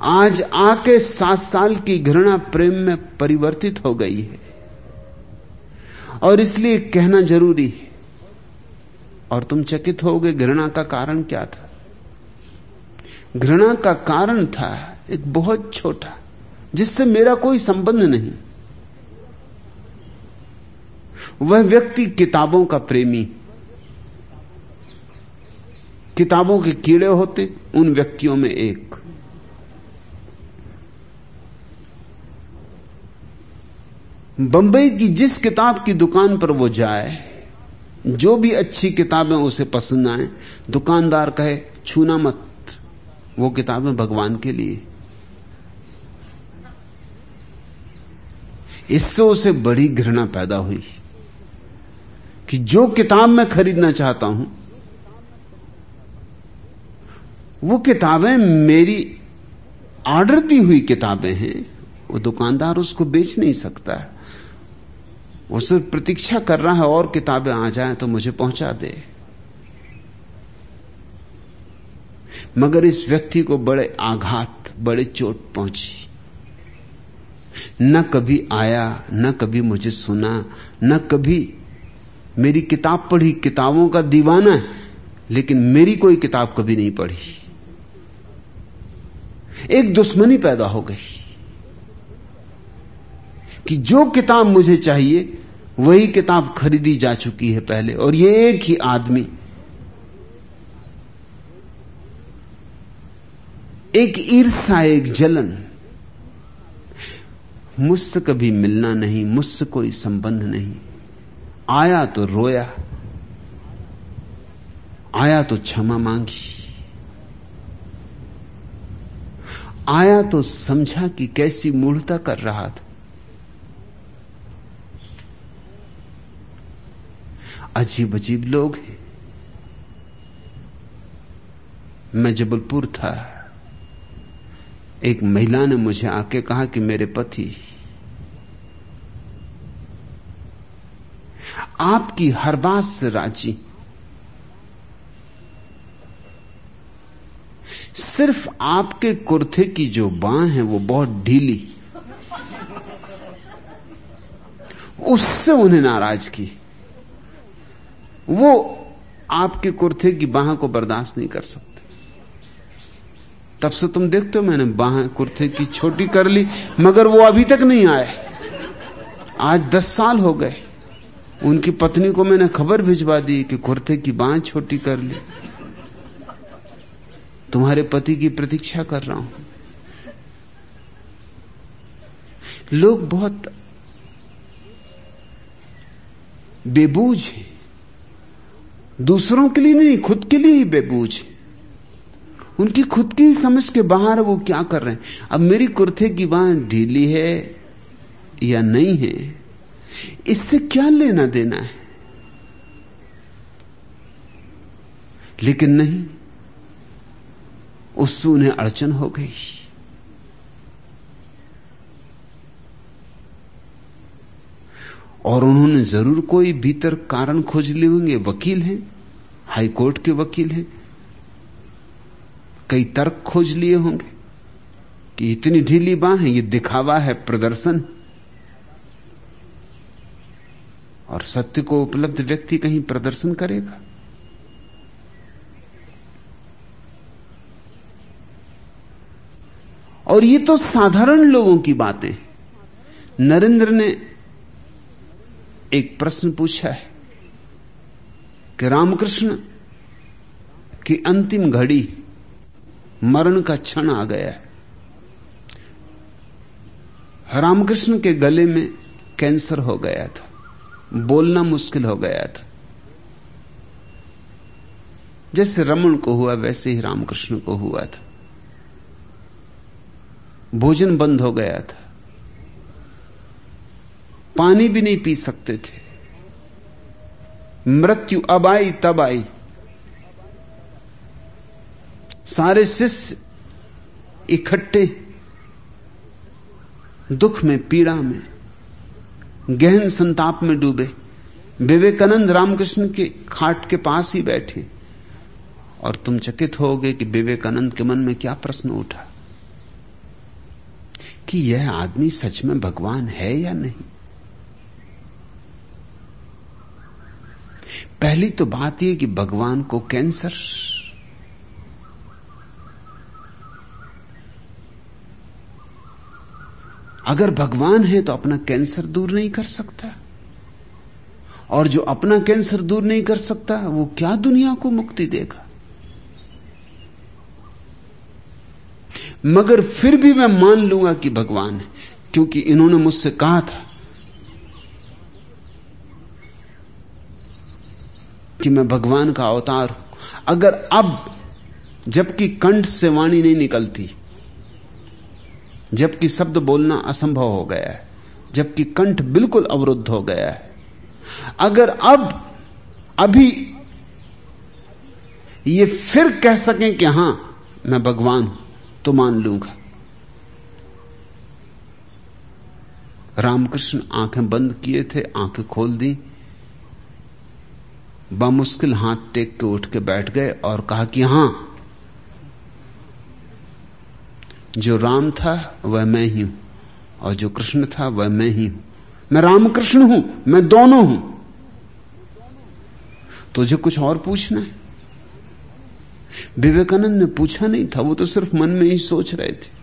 आज आके सात साल की घृणा प्रेम में परिवर्तित हो गई है। और इसलिए कहना ज़रूरी है। और तुम चकित हो गए घृणा का कारण क्या था? घृणा का कारण था एक बहुत छोटा, जिससे मेरा कोई संबंध नहीं। वह व्यक्ति किताबों का प्रेमी। किताबों के कीड़े होते, उन व्यक्तियों में एक। बंबई की जिस किताब की दुकान पर वो जाए, जो भी अच्छी किताबें उसे पसंद आए, दुकानदार कहे, छूना मत। वो किताबें भगवान के लिए। इससे उसे बड़ी घृणा पैदा हुई कि जो किताब मैं खरीदना चाहता हूँ, वो किताबें मेरी ऑर्डर दी हुई किताबें हैं, वो दुकानदार उसको बेच नहीं सकता। वो सिर्फ़ प्रतीक्षा कर रहा है, और किताबें आ जाएँ तो मुझे पहुँचा दे। मगर इस व्यक्ति को बड़े आघात, बड़े चोट पहुँची। न कभी आया, न कभी मुझे सुना, न कभी मेरी किताब पढ़ी। किताबों का दीवाना है, लेकिन मेरी कोई किताब कभी नहीं पढ़ी। एक दुश्मनी पैदा हो गई कि जो किताब मुझे चाहिए, वही किताब खरीदी जा चुकी है पहले। और ये एक ही आदमी एक ईर्षा एक जलन। मुझसे कभी मिलना नहीं, मुझसे कोई संबंध नहीं। आया तो रोया, आया तो क्षमा मांगी। आया तो समझा कि कैसी मूढ़ता कर रहा था। अजीब अजीब लोग हैं। मैं जबलपुर था। एक महिला ने मुझे आके कहा कि मेरे पति, आपकी हर बात से राज़ी। सिर्फ़ आपके कुर्थे की जो बाह है, वो बहुत ढीली। उससे उन्हें नाराज़ की। वो आपके कुर्ते की बाह को बर्दाश्त नहीं कर सकते। तब से तुम देखते हो मैंने बाह कुर्ते की छोटी कर ली, मगर वो अभी तक नहीं आए। आज दस साल हो गए। उनकी पत्नी को मैंने खबर भिजवा दी कि कुर्ते की बाह छोटी कर ली। तुम्हारे पति की प्रतीक्षा कर रहा हूँ। लोग बहुत बेबूझ है। दूसरों के लिए नहीं, खुद के लिए ही बेबूझ है। उनकी खुद की समझ के बाहर वो क्या कर रहे हैं? अब मेरी कुर्ते की बाह ढीली है या नहीं है? इससे क्या लेना देना है? लेकिन नहीं, उससे उन्हें अड़चन हो गई। और उन्होंने ज़रूर कोई भीतर कारण खोज लिए होंगे। वकील हैं हाईकोर्ट के वकील हैं। कई तर्क खोज लिए होंगे कि इतनी ढीली बाह है ये दिखावा है प्रदर्शन। और सत्य को उपलब्ध व्यक्ति कहीं प्रदर्शन करेगा? और ये तो साधारण लोगों की बातें नरेंद्र ने एक प्रश्न पूछा है कि रामकृष्ण की अंतिम घड़ी मरण का क्षण आ गया है। रामकृष्ण के गले में कैंसर हो गया था। बोलना मुश्किल हो गया था। जैसे रमन को हुआ, वैसे ही रामकृष्ण को हुआ था। भोजन बंद हो गया था। पानी भी नहीं पी सकते थे। मृत्यु अब आई, तब आई। सारे शिष्य इकट्ठे दुख में, पीड़ा में, गहन संताप में डूबे। विवेकानंद रामकृष्ण के खाट के पास ही बैठे और तुम चकित होगे कि विवेकानंद के मन में क्या प्रश्न उठा कि यह आदमी सच में भगवान है या नहीं? पहली तो बात यह कि भगवान को कैंसर अगर भगवान है तो अपना कैंसर दूर नहीं कर सकता। और जो अपना कैंसर दूर नहीं कर सकता, वो क्या दुनिया को मुक्ति देगा? मगर फिर भी मैं मान लूँगा कि भगवान है, क्योंकि इन्होंने मुझसे कहा था कि मैं भगवान का अवतार हूँ। अगर अब, जबकि कंठ से वाणी नहीं निकलती जबकि शब्द बोलना असंभव हो गया है, जबकि कंठ बिल्कुल अवरुद्ध हो गया है। अगर अब, अभी ये फिर कह सकें कि हाँ, मैं भगवान हूँ तो मान लूँगा। रामकृष्ण आँखें बंद किए थे, आँखें खोल दी। बामुश्किल हाथ टेक के उठ के बैठ गए और कहा कि हाँ जो राम था, वह मैं ही हूँ। और जो कृष्ण था, वह मैं ही हूँ। मैं राम कृष्ण हूँ, मैं दोनों हूँ। तुझे कुछ और पूछना है? विवेकानंद ने पूछा नहीं था, वो तो सिर्फ़ मन में ही सोच रहे थे।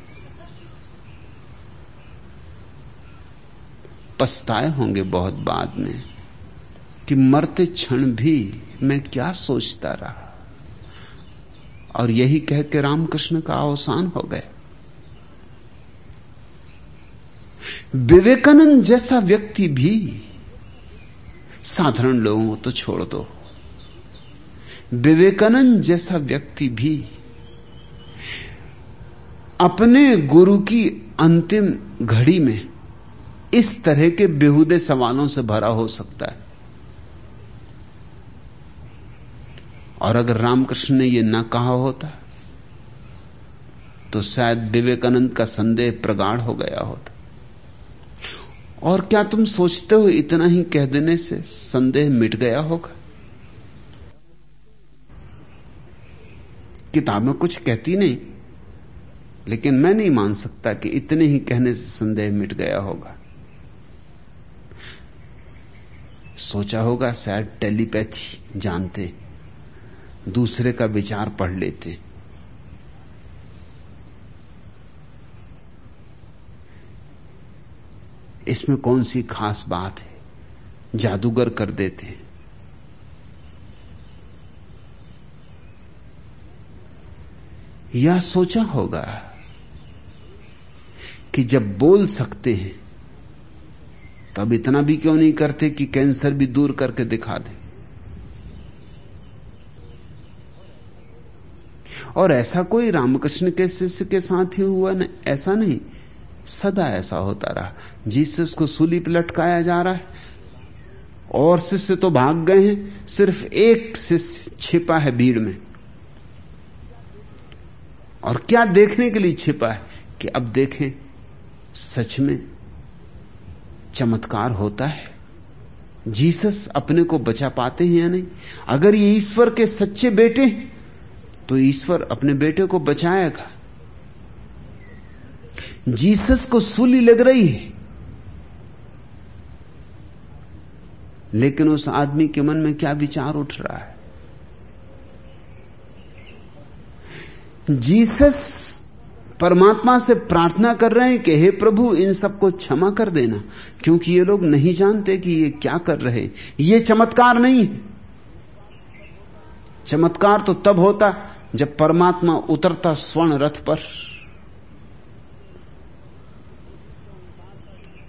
पछताए होंगे बहुत बाद में कि मरते क्षण भी मैं क्या सोचता रहा। और यही कह के रामकृष्ण का अवसान हो गया। विवेकानंद जैसा व्यक्ति भी साधारण लोगों को तो छोड़ दो। विवेकानंद जैसा व्यक्ति भी अपने गुरु की अंतिम घड़ी में इस तरह के बेहुदे सवालों से भरा हो सकता है। और अगर रामकृष्ण ने यह ना कहा होता तो शायद विवेकानंद का संदेह प्रगाढ़ हो गया होता। और क्या तुम सोचते हो इतना ही कह देने से संदेह मिट गया होगा? किताबें कुछ कहती नहीं, लेकिन मैं नहीं मान सकता कि इतने ही कहने से संदेह मिट गया होगा। सोचा होगा शायद टेलीपैथी जानते, दूसरे का विचार पढ़ लेते। इसमें कौन सी खास बात है? जादूगर कर देते हैं। या सोचा होगा कि जब बोल सकते हैं, तब इतना भी क्यों नहीं करते कि कैंसर भी दूर करके दिखा दें? और ऐसा कोई रामकृष्ण के शिष्य के साथ ही हुआ न, ऐसा नहीं। सदा ऐसा होता रहा। जीसस को सूली पर लटकाया जा रहा है। और शिष्य तो भाग गए हैं। सिर्फ़ एक शिष्य छिपा है भीड़ में। और क्या देखने के लिए छिपा है कि अब देखें, सच में चमत्कार होता है। जीसस अपने को बचा पाते हैं या नहीं? अगर ये ईश्वर के सच्चे बेटे तो ईश्वर अपने बेटे को बचाएगा। जीसस को सूली लग रही है। लेकिन उस आदमी के मन में क्या विचार उठ रहा है? जीसस परमात्मा से प्रार्थना कर रहे हैं कि हे प्रभु, इन सबको क्षमा कर देना, क्योंकि ये लोग नहीं जानते कि ये क्या कर रहे ये चमत्कार नहीं चमत्कार तो तब होता जब परमात्मा उतरता स्वर्ण रथ पर।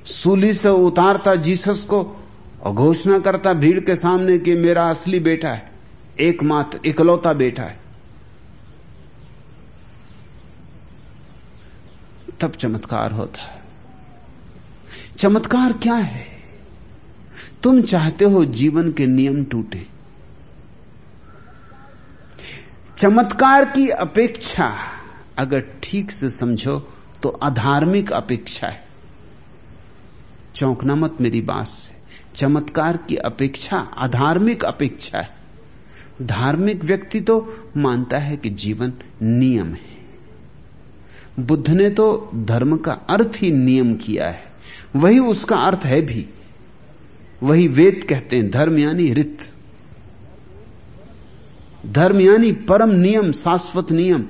सूली से उतारता जीसस को और घोषणा करता भीड़ के सामने कि मेरा असली बेटा है, एकमात्र इकलौता बेटा है। तब चमत्कार होता है। चमत्कार क्या है? तुम चाहते हो जीवन के नियम टूटे। चमत्कार की अपेक्षा अगर ठीक से समझो तो अधार्मिक अपेक्षा है। चौंकना मत मेरी बात से। चमत्कार की अपेक्षा, अधार्मिक अपेक्षा है। धार्मिक व्यक्ति तो मानता है कि जीवन नियम है। बुद्ध ने तो धर्म का अर्थ ही नियम किया है। वही उसका अर्थ है भी। वही वेद कहते हैं, धर्म यानी रित। धर्म यानी परम नियम, शाश्वत नियम,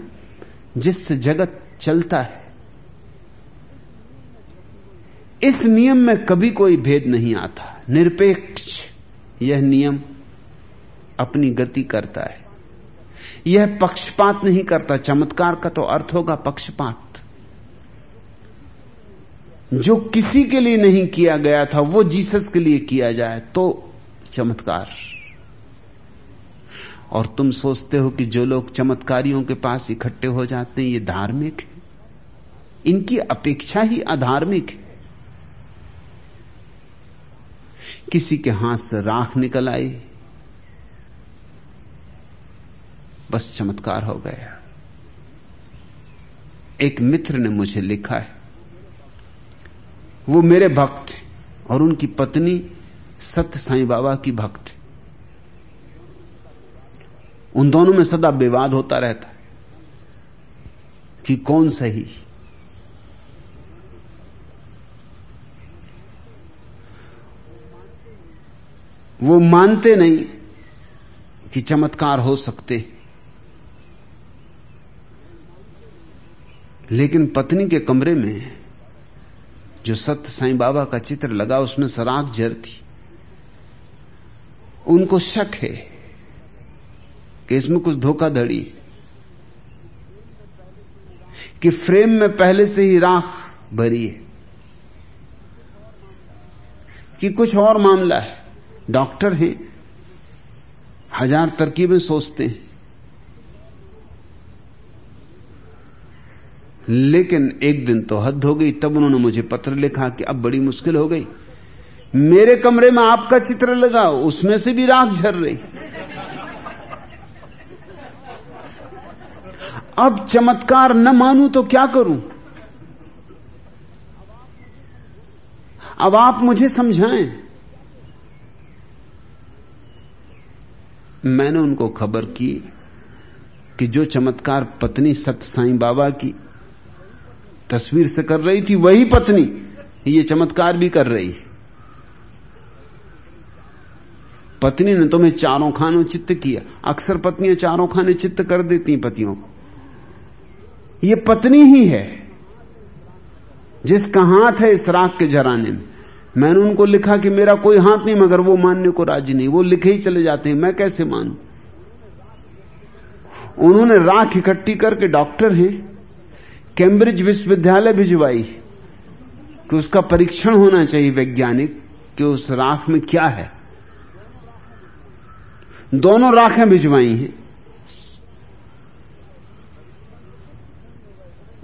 जिससे जगत चलता है। इस नियम में कभी कोई भेद नहीं आता। निरपेक्ष यह नियम अपनी गति करता है। यह पक्षपात नहीं करता। चमत्कार का तो अर्थ होगा पक्षपात। जो किसी के लिए नहीं किया गया था, वो जीसस के लिए किया जाए तो चमत्कार। और तुम सोचते हो कि जो लोग चमत्कारियों के पास इकट्ठे हो जाते हैं, ये धार्मिक है। इनकी अपेक्षा ही अधार्मिक है। किसी के हाथ से राख निकल आई। बस चमत्कार हो गया। एक मित्र ने मुझे लिखा है। वो मेरे भक्त थे और उनकी पत्नी सत्य साईं बाबा की भक्त उन दोनों में सदा विवाद होता रहता है कि कौन सही? वो मानते नहीं कि चमत्कार हो सकते। लेकिन पत्नी के कमरे में जो सत्य साईं बाबा का चित्र लगा, उसमें सराख जर थी। उनको शक है कि इसमें कुछ धोखाधड़ी, कि फ्रेम में पहले से ही राख भरी है, कि कुछ और मामला है। डॉक्टर हैं। हज़ार तरकीबें सोचते हैं। लेकिन एक दिन तो हद हो गई, तब उन्होंने मुझे पत्र लिखा कि अब बड़ी मुश्किल हो गई। मेरे कमरे में आपका चित्र लगा, उसमें से भी राख झर रही। अब चमत्कार न मानू तो क्या करूँ? अब आप मुझे समझाएँ। मैंने उनको खबर की कि जो चमत्कार पत्नी सत्य साईं बाबा की तस्वीर से कर रही थी, वही पत्नी ये चमत्कार भी कर रही। पत्नी ने तुम्हें चारों खानों चित्त किया। अक्सर पत्नियाँ चारों खाने चित्त कर देती पतियों को। ये पत्नी ही है, जिसका हाथ है इस राख के जराने में। मैंने उनको लिखा कि मेरा कोई हाथ नहीं, मगर वो मानने को राज़ी नहीं। वो लिखे ही चले जाते हैं। मैं कैसे मानू? उन्होंने राख इकट्ठी करके डॉक्टर हैं, कैम्ब्रिज विश्वविद्यालय भिजवाई कि उसका परीक्षण होना चाहिए वैज्ञानिक कि उस राख में क्या है। दोनों राखें भिजवाई हैं।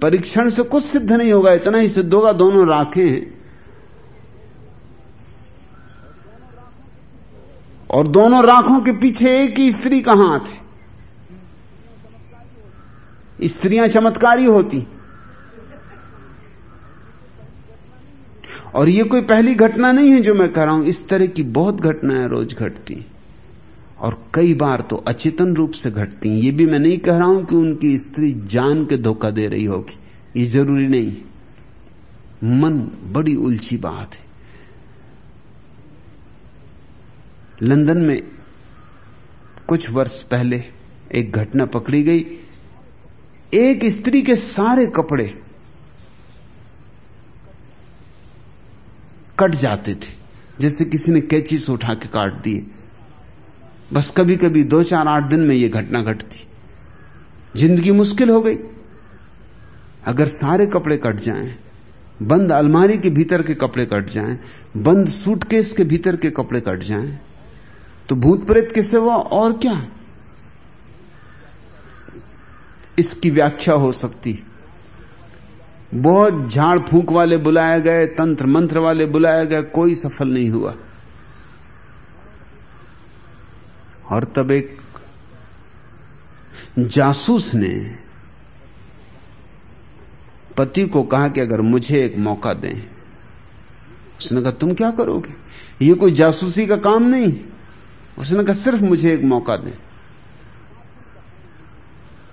परीक्षण से कुछ सिद्ध नहीं होगा, इतना ही सिद्ध होगा, दोनों राखें हैं। और दोनों राखों के पीछे एक ही स्त्री का हाथ है। स्त्रियाँ चमत्कारी होती। और ये कोई पहली घटना नहीं है जो मैं कह रहा हूँ। इस तरह की बहुत घटनाएँ रोज घटती और कई बार तो अचेतन रूप से घटती ये भी मैं नहीं कह रहा हूँ कि उनकी स्त्री जान के धोखा दे रही होगी। ये ज़रूरी नहीं। मन बड़ी उलझी बात है। लंदन में कुछ वर्ष पहले एक घटना पकड़ी गई। एक स्त्री के सारे कपड़े कट जाते थे, जैसे किसी ने कैची से उठा के काट दिए। बस कभी कभी दो चार आठ दिन में यह घटना घटती। ज़िंदगी मुश्किल हो गई। अगर सारे कपड़े कट जाएँ, बंद अलमारी के भीतर के कपड़े कट जाएँ, बंद सूटकेस के भीतर के कपड़े कट जाएँ तो भूत प्रेत के सिवा और क्या इसकी व्याख्या हो सकती। बहुत झाड़ फूंक वाले बुलाए गए, तंत्र मंत्र वाले बुलाए गए, कोई सफल नहीं हुआ। और तब एक जासूस ने पति को कहा कि अगर मुझे एक मौका दें, उसने कहा, तुम क्या करोगे? ये कोई जासूसी का काम नहीं। उसने कहा, सिर्फ़ मुझे एक मौका दें।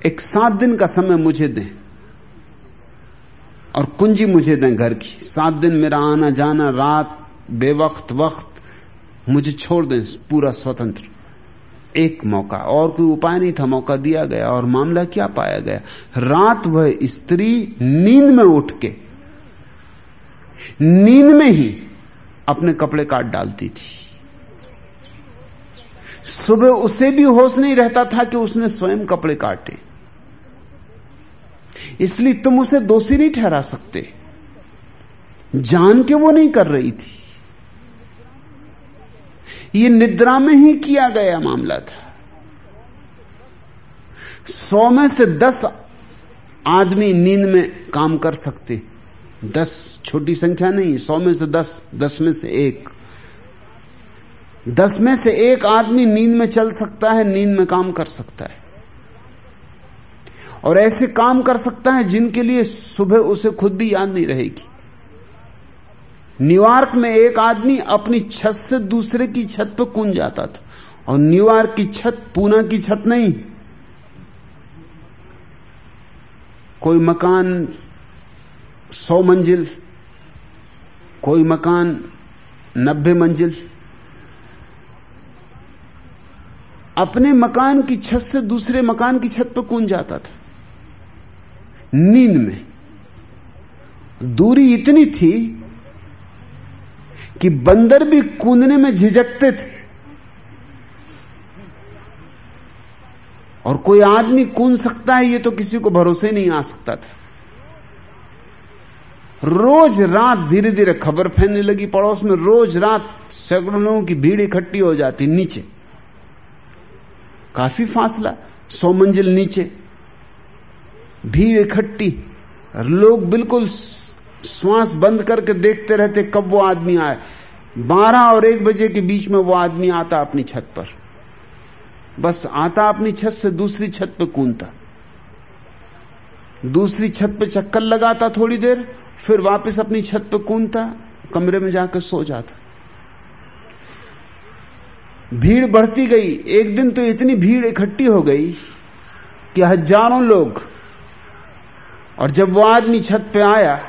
एक सात दिन का समय मुझे दें और कुंजी मुझे दें घर की। सात दिन मेरा आना जाना रात, बेवक्त, वक्त मुझे छोड़ दें, पूरा स्वतंत्र। एक मौका, और कोई उपाय नहीं था, मौका दिया गया और मामला क्या पाया गया? रात वह स्त्री नींद में उठ के, नींद में ही अपने कपड़े काट डालती थी। सुबह उसे भी होश नहीं रहता था कि उसने स्वयं कपड़े काटे। इसलिए तुम उसे दोषी नहीं ठहरा सकते। जान के वो नहीं कर रही थी। ये निद्रा में ही किया गया मामला था। सौ में से दस आदमी नींद में काम कर सकते। दस, छोटी संख्या नहीं, सौ में से दस दस में से एक। दस में से एक आदमी नींद में चल सकता है, नींद में काम कर सकता है। और ऐसे काम कर सकता है जिनके लिए सुबह उसे खुद भी याद नहीं रहेगी। न्यूयॉर्क में एक आदमी अपनी छत से दूसरे की छत पर कूद जाता था। और न्यूयॉर्क की छत, पूना की छत नहीं। कोई मकान सौ मंजिल, कोई मकान नब्बे मंजिल अपने मकान की छत से दूसरे मकान की छत पर कूद जाता था? नींद में। दूरी इतनी थी कि बंदर भी कूदने में झिझकते थे। और कोई आदमी कूद सकता है, ये तो किसी को भरोसे नहीं आ सकता था। रोज रात धीरे धीरे खबर फैलने लगी, पड़ोस में रोज रात सैकड़ों लोगों की भीड़ इकट्ठी हो जाती नीचे। काफ़ी फासला, सौ मंजिल नीचे। भीड़ इकट्ठी। लोग बिल्कुल श्वास बंद करके देखते रहते, कब वो आदमी आए। बारह और एक बजे के बीच में वो आदमी आता अपनी छत पर। बस आता अपनी छत से दूसरी छत पर कूदता। दूसरी छत पे चक्कर लगाता थोड़ी देर, फिर वापस अपनी छत पे कूदता, कमरे में जाकर सो जाता। भीड़ बढ़ती गई। एक दिन तो इतनी भीड़ इकट्ठी हो गई कि हज़ारों लोग, और जब वो आदमी छत पे आया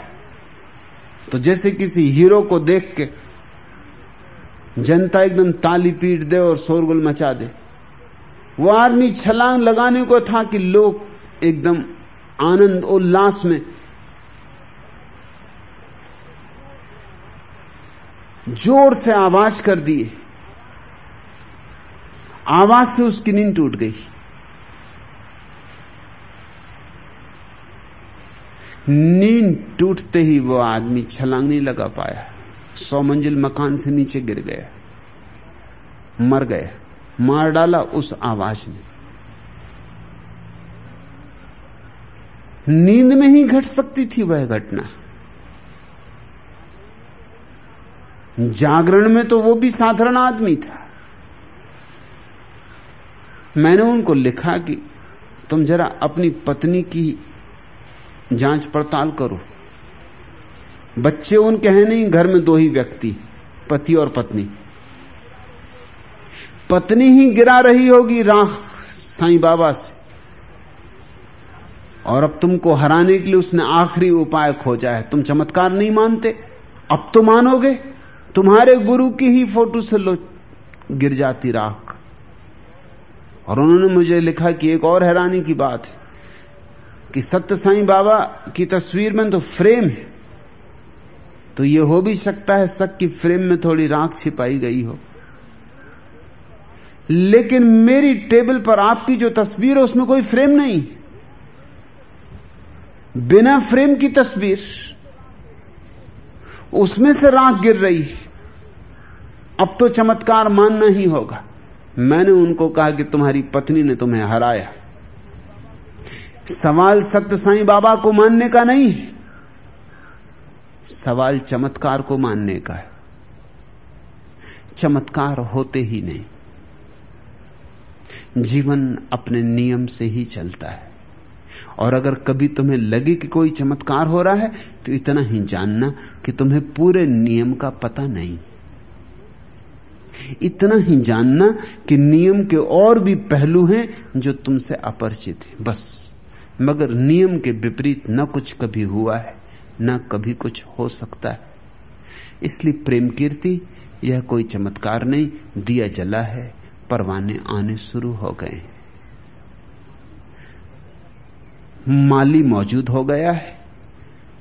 तो जैसे किसी हीरो को देख के जनता एकदम ताली पीट दे और शोरगुल मचा दे। वो आदमी छलांग लगाने को था कि लोग एकदम आनंद उल्लास में ज़ोर से आवाज़ कर दिए। आवाज़ से उसकी नींद टूट गई। नींद टूटते ही वो आदमी छलांग नहीं लगा पाया। सौ मंजिल मकान से नीचे गिर गया। मर गया। मार डाला उस आवाज़ ने। नींद में ही घट सकती थी वह घटना। जागरण में तो वो भी साधारण आदमी था। मैंने उनको लिखा कि तुम जरा अपनी पत्नी की जाँच पड़ताल करो। बच्चे उनके हैं नहीं, घर में दो ही व्यक्ति, पति और पत्नी। पत्नी ही गिरा रही होगी राह साईं बाबा से। और अब तुमको हराने के लिए उसने आखिरी उपाय खोजा है। तुम चमत्कार नहीं मानते? अब तो मानोगे? तुम्हारे गुरु की ही फ़ोटो से लो, गिर जाती राख। और उन्होंने मुझे लिखा कि एक और हैरानी की बात है कि सत्य साईं बाबा की तस्वीर में तो फ्रेम है। तो यह हो भी सकता है सक की फ्रेम में थोड़ी राख छिपाई गई हो। लेकिन मेरी टेबल पर आपकी जो तस्वीर है, उसमें कोई फ्रेम नहीं। बिना फ्रेम की तस्वीर, उसमें से राख गिर रही है। अब तो चमत्कार मानना ही होगा। मैंने उनको कहा कि तुम्हारी पत्नी ने तुम्हें हराया। सवाल सत्य साईं बाबा को मानने का नहीं, सवाल चमत्कार को मानने का है। चमत्कार होते ही नहीं। जीवन अपने नियम से ही चलता है। और अगर कभी तुम्हें लगे कि कोई चमत्कार हो रहा है तो इतना ही जानना कि तुम्हें पूरे नियम का पता नहीं। इतना ही जानना कि नियम के और भी पहलू हैं जो तुमसे अपरिचित हैं। बस। मगर नियम के विपरीत न कुछ कभी हुआ है, न कभी कुछ हो सकता है। इसलिए प्रेम कीर्ति, यह कोई चमत्कार नहीं, दिया जला है, परवाने आने शुरू हो गए माली मौजूद हो गया है,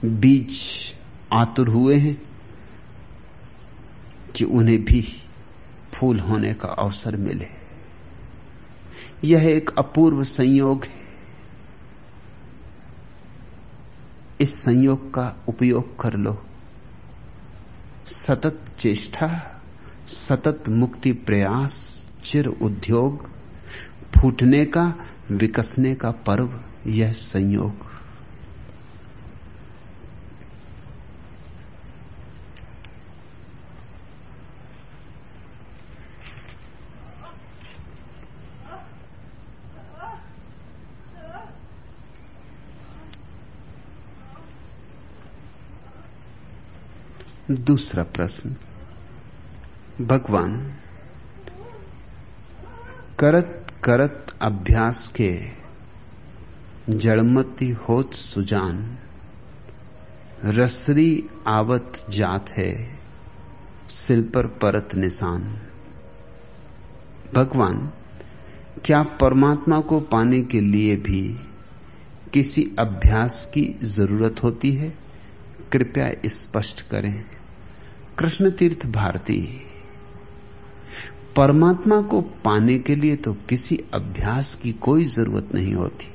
बीज आतुर हुए हैं कि उन्हें भी फूल होने का अवसर मिले। यह एक अपूर्व संयोग है। इस संयोग का उपयोग कर लो। सतत चेष्टा, सतत मुक्ति प्रयास, चिर उद्योग, फूटने का, विकसने का पर्व, यह संयोग। दूसरा प्रश्न। भगवान, करत करत अभ्यास के जड़मती होत सुजान, रसरी आवत जात है, सिल पर परत निशान। भगवान, क्या परमात्मा को पाने के लिए भी किसी अभ्यास की ज़रूरत होती है? कृपया स्पष्ट करें। कृष्ण तीर्थ भारती। परमात्मा को पाने के लिए तो किसी अभ्यास की कोई ज़रूरत नहीं होती,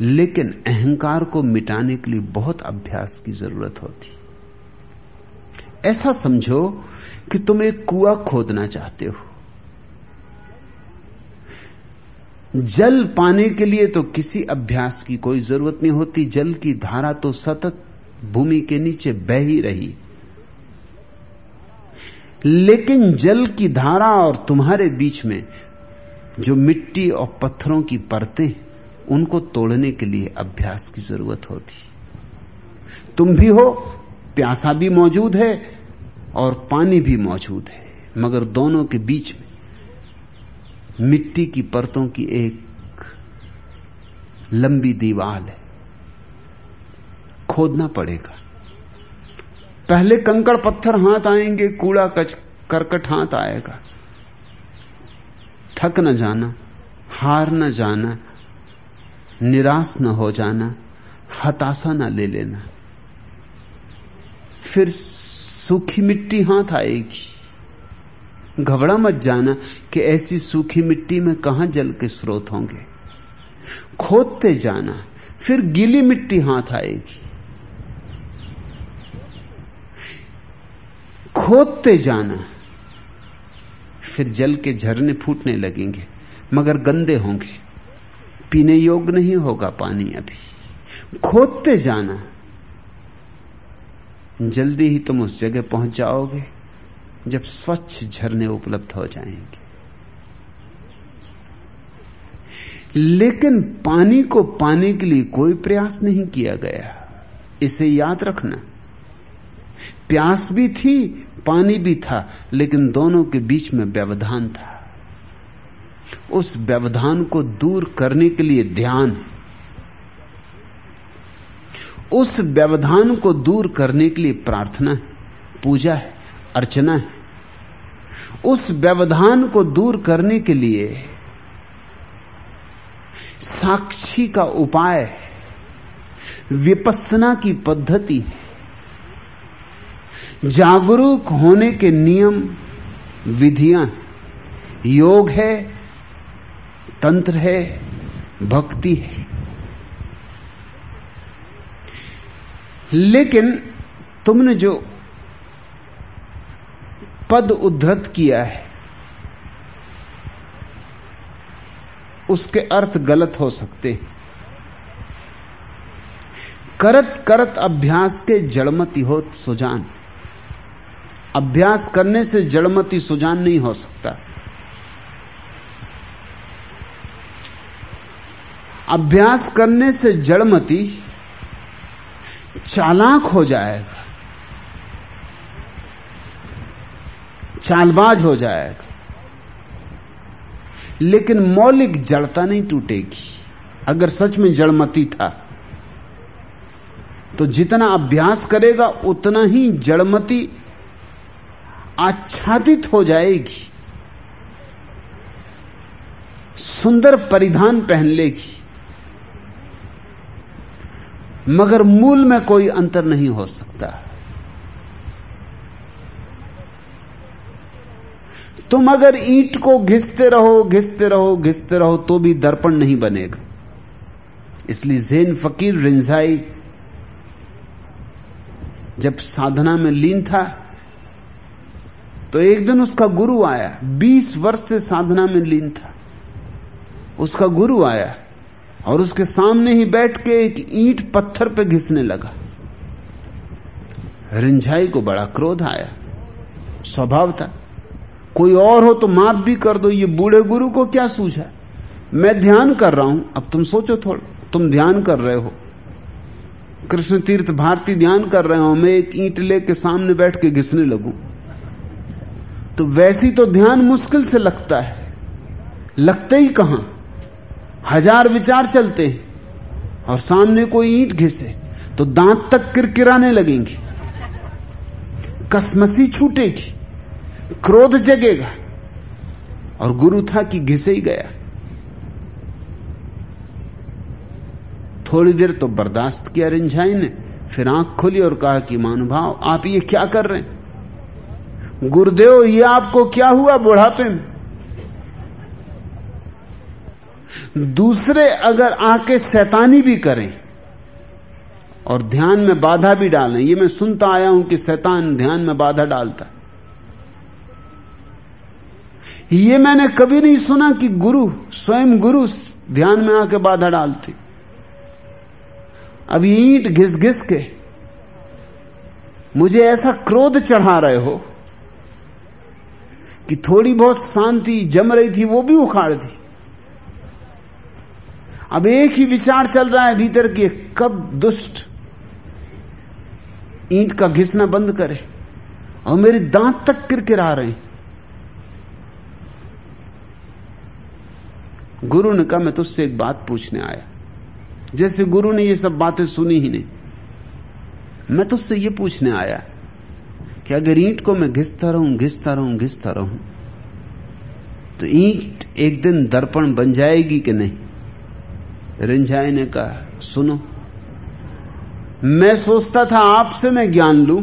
लेकिन अहंकार को मिटाने के लिए बहुत अभ्यास की ज़रूरत होती। ऐसा समझो कि तुम एक कुआ खोदना चाहते हो। जल पाने के लिए तो किसी अभ्यास की कोई ज़रूरत नहीं होती, जल की धारा तो सतत भूमि के नीचे बह ही रही। लेकिन जल की धारा और तुम्हारे बीच में जो मिट्टी और पत्थरों की परतें, उनको तोड़ने के लिए अभ्यास की ज़रूरत होती। तुम भी हो, प्यासा भी मौजूद है और पानी भी मौजूद है, मगर दोनों के बीच में मिट्टी की परतों की एक लंबी दीवार है। खोदना पड़ेगा। पहले कंकड़ पत्थर हाथ आएँगे, कूड़ा कच, करकट हाथ आएगा। थक न जाना, हार न जाना, निराश न हो जाना, हताशा न ले लेना। फिर सूखी मिट्टी हाथ आएगी। घबरा मत जाना कि ऐसी सूखी मिट्टी में कहा जल के स्रोत होंगे। खोदते जाना, फिर गीली मिट्टी हाथ आएगी। खोदते जाना। फिर जल के झरने फूटने लगेंगे, मगर गंदे होंगे। पीने योग्य नहीं होगा पानी अभी। खोदते जाना। जल्दी ही तुम उस जगह पहुँच जाओगे, जब स्वच्छ झरने उपलब्ध हो जाएँगे। लेकिन पानी को पाने के लिए कोई प्रयास नहीं किया गया। इसे याद रखना। प्यास भी थी पानी भी था, लेकिन दोनों के बीच में व्यवधान था। उस व्यवधान को दूर करने के लिए ध्यान। उस व्यवधान को दूर करने के लिए प्रार्थना है, पूजा है, अर्चना है। उस व्यवधान को दूर करने के लिए साक्षी का उपाय विपස්සना की पद्धति है। जागरूक होने के नियम विधियाँ योग है, तंत्र है, भक्ति है। लेकिन तुमने जो पद उद्धृत किया है, उसके अर्थ गलत हो सकते करत करत अभ्यास के जड़मती होत सुजान। अभ्यास करने से जड़मती सुजान नहीं हो सकता। अभ्यास करने से जड़मती चालाक हो जाएगा। चालबाज हो जाएगा। लेकिन मौलिक जड़ता नहीं टूटेगी। अगर सच में जड़मती था तो जितना अभ्यास करेगा, उतना ही जड़मती आच्छादित हो जाएगी। सुंदर परिधान पहन लेगी। मगर मूल में कोई अंतर नहीं हो सकता। तुम अगर ईंट को घिसते रहो घिसते रहो घिसते रहो तो भी दर्पण नहीं बनेगा। इसलिए जैन फकीर रिंजाई जब साधना में लीन था तो एक दिन उसका गुरु आया। बीस वर्ष से साधना में लीन था। उसका गुरु आया और उसके सामने ही बैठ के एक ईंट पत्थर पे घिसने लगा। रिंझाई को बड़ा क्रोध आया। स्वभाव था, कोई और हो तो माफ़ भी कर दो, ये बूढ़े गुरु को क्या सूझा? मैं ध्यान कर रहा हूँ, अब तुम सोचो थोड़ा, तुम ध्यान कर रहे हो। कृष्ण तीर्थ भारती ध्यान कर रहे हो, मैं एक ईंट लेके सामने बैठ के घिसने लगूं। तो वैसी तो ध्यान मुश्किल से लगता है। लगते ही कहाँ? हज़ार विचार चलते हैं और सामने कोई ईंट घिसे तो दांत तक किरकिराने लगेंगे। कसमसी छूटेगी, क्रोध जगेगा और गुरु था कि घिसे ही गया। थोड़ी देर तो बर्दाश्त किया रिंझाई ने, फिर आँख खोली और कहा कि, मानुभाव, आप ये क्या कर रहे हैं? गुरुदेव, ये आपको क्या हुआ बुढ़ापे में? दूसरे अगर आके शैतानी भी करें और ध्यान में बाधा भी डालें, ये मैं सुनता आया हूँ कि शैतान ध्यान में बाधा डालता ये मैंने कभी नहीं सुना कि गुरु, स्वयं गुरु ध्यान में आके बाधा डालते। अब ईंट घिस घिस के मुझे ऐसा क्रोध चढ़ा रहे हो कि थोड़ी बहुत शांति जम रही थी, वो भी उखाड़ दी। अब एक ही विचार चल रहा है भीतर की कब दुष्ट ईंट का घिसना बंद करे और मेरे दांत तक किरकिरा रहे हैं। गुरु ने कहा, मैं तुझसे एक बात पूछने आया। जैसे गुरु ने ये सब बातें सुनी ही नहीं, मैं तुझसे ये पूछने आया कि अगर ईंट को मैं घिसता रहूँ घिसता रहूँ घिसता रहूँ तो ईंट एक दिन दर्पण बन जाएगी कि नहीं? रिंझाई ने कहा, सुनो, मैं सोचता था आपसे मैं ज्ञान लू।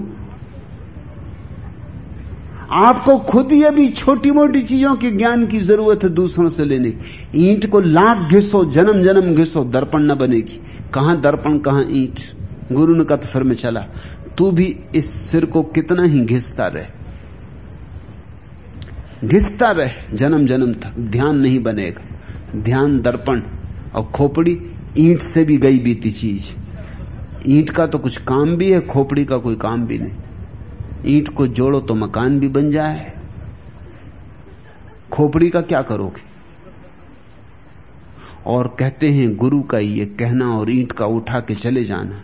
आपको खुद ही अभी छोटी मोटी चीज़ों के ज्ञान की ज़रूरत है दूसरों से लेने की। ईंट को लाख घिसो जन्म जन्म घिसो, दर्पण न बनेगी। कहाँ दर्पण, कहाँ ईंट? गुरु ने कहा तो फिर में चला। तू भी इस सिर को कितना ही घिसता रहे। घिसता रहे जन्म जन्म तक। ध्यान नहीं बनेगा। ध्यान दर्पण और खोपड़ी ईंट से भी गई बीती चीज़। ईंट का तो कुछ काम भी है, खोपड़ी का कोई काम भी नहीं। ईंट को जोड़ो तो मकान भी बन जाए। खोपड़ी का क्या करोगे? और कहते हैं, गुरु का ये कहना और ईंट का उठा के चले जाना।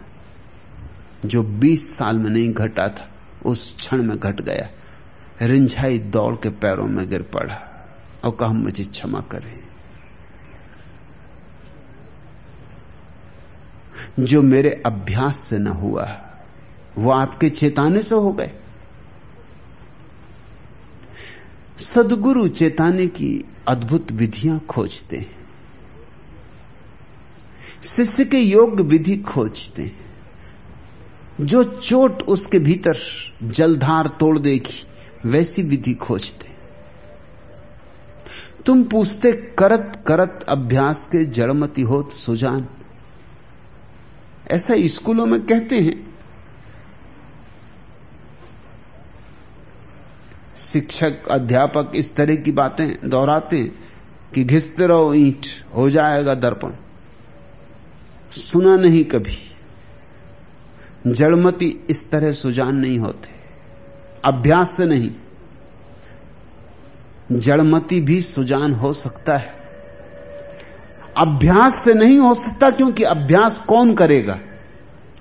जो 20 साल में नहीं घटा था, उस क्षण में घट गया। रिंझाई दौड़ के पैरों में गिर पड़ा और कहा मुझे क्षमा करें। जो मेरे अभ्यास से न हुआ, वो आपके चेताने से हो गए। सदगुरु चेताने की अद्भुत विधियाँ खोजते हैं, शिष्य के योग्य विधि खोजते हैं। जो चोट उसके भीतर जलधार तोड़ देगी, वैसी विधि खोजते। तुम पूछते, करत करत अभ्यास के जड़मती होत सुजान। ऐसा स्कूलों में कहते हैं। शिक्षक, अध्यापक इस तरह की बातें दोहराते हैं कि घिसते रहो, ईंट हो जाएगा दर्पण। सुना नहीं कभी। जड़मती इस तरह सुजान नहीं होते। अभ्यास से नहीं, जड़मती भी सुजान हो सकता है। अभ्यास से नहीं हो सकता क्योंकि अभ्यास कौन करेगा?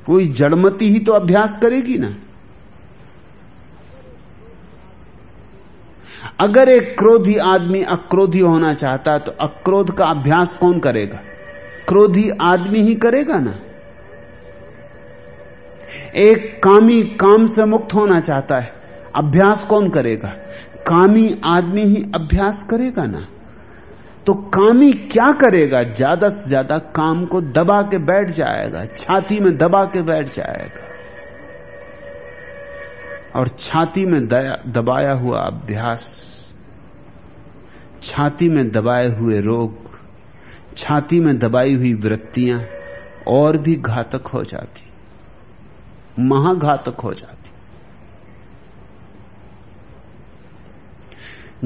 कोई जड़मती ही तो अभ्यास करेगी ना। अगर एक क्रोधी आदमी अक्रोधी होना चाहता है तो अक्रोध का अभ्यास कौन करेगा? क्रोधी आदमी ही करेगा ना। एक कामी काम से मुक्त होना चाहता है। अभ्यास कौन करेगा? कामी आदमी ही अभ्यास करेगा ना? तो कामी क्या करेगा? ज़्यादा से ज़्यादा काम को दबा के बैठ जाएगा, छाती में दबा के बैठ जाएगा। और छाती में दबाया हुआ अभ्यास, छाती में दबाए हुए रोग, छाती में दबाई हुई वृत्तियाँ और भी घातक हो जाती महाघातक हो जाती।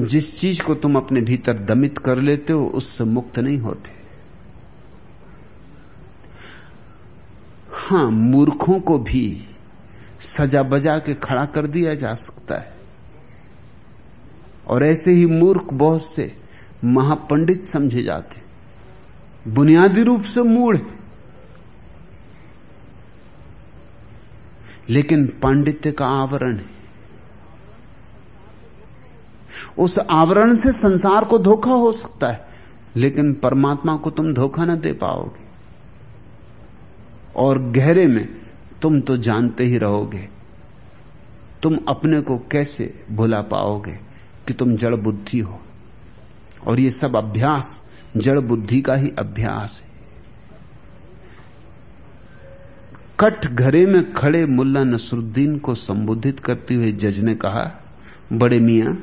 जिस चीज़ को तुम अपने भीतर दमित कर लेते हो, उससे मुक्त नहीं होते। हाँ, मूर्खों को भी सजा बजा के खड़ा कर दिया जा सकता है। और ऐसे ही मूर्ख बहुत से महापंडित समझे जाते। बुनियादी रूप से मूढ़ लेकिन पांडित्य का आवरण है। उस आवरण से संसार को धोखा हो सकता है, लेकिन परमात्मा को तुम धोखा ना दे पाओगे। और गहरे में तुम तो जानते ही रहोगे, तुम अपने को कैसे भुला पाओगे कि तुम जड़ बुद्धि हो। और ये सब अभ्यास जड़ बुद्धि का ही अभ्यास है। कट घरे में खड़े मुल्ला नसरुद्दीन को संबोधित करते हुए जज ने कहा, बड़े मियाँ,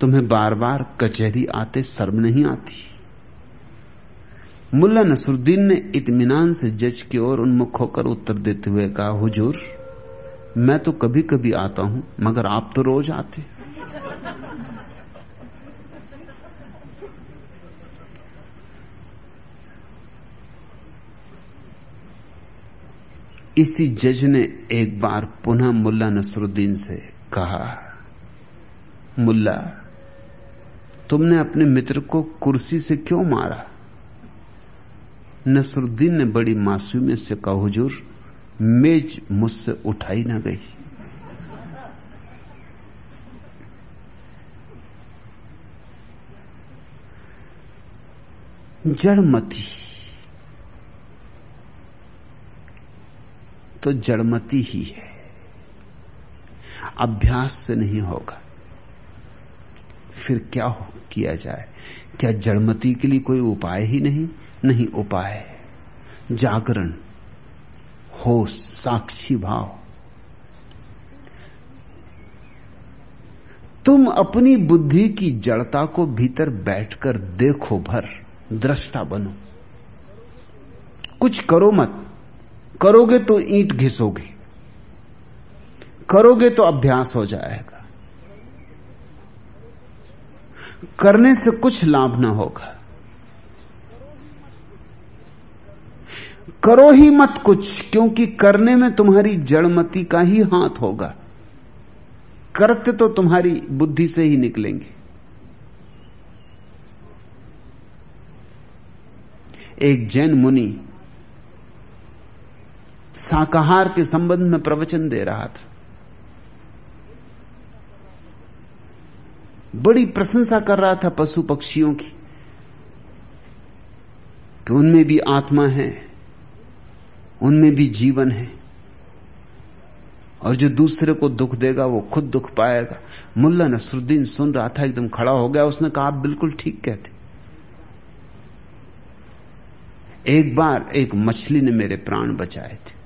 तुम्हें बार बार कचहरी आते शर्म नहीं आती? मुल्ला नसरुद्दीन ने इत्मीनान से जज की ओर उन्मुख होकर उत्तर देते हुए कहा, हुजूर, मैं तो कभी कभी आता हूँ, मगर आप तो रोज आते इसी जज ने एक बार पुनः मुल्ला नसरुद्दीन से कहा, मुल्ला, तुमने अपने मित्र को कुर्सी से क्यों मारा? नसरुद्दीन ने बड़ी मासूमियत से कहा, हुजूर, मेज मुझसे उठाई ना गई। जड़मती तो जड़मती ही है। अभ्यास से नहीं होगा। फिर क्या हो, किया जाए? क्या जड़मती के लिए कोई उपाय ही नहीं? नहीं उपाय। जागरण हो साक्षी भाव। तुम अपनी बुद्धि की जड़ता को भीतर बैठकर देखो भर, दृष्टा बनो। कुछ करो मत। करोगे तो ईंट घिसोगे। करोगे तो अभ्यास हो जाएगा। करने से कुछ लाभ ना होगा। करो ही मत कुछ, क्योंकि करने में तुम्हारी जड़मती का ही हाथ होगा। करते तो तुम्हारी बुद्धि से ही निकलेंगे। एक जैन मुनि शाकाहार के संबंध में प्रवचन दे रहा था। बड़ी प्रशंसा कर रहा था पशु पक्षियों की कि उनमें भी आत्मा है, उनमें भी जीवन है। और जो दूसरे को दुख देगा, वो खुद दुख पाएगा। मुल्ला नसरुद्दीन सुन रहा था, एकदम खड़ा हो गया। उसने कहा, आप बिल्कुल ठीक कहते एक बार एक मछली ने मेरे प्राण बचाए थे।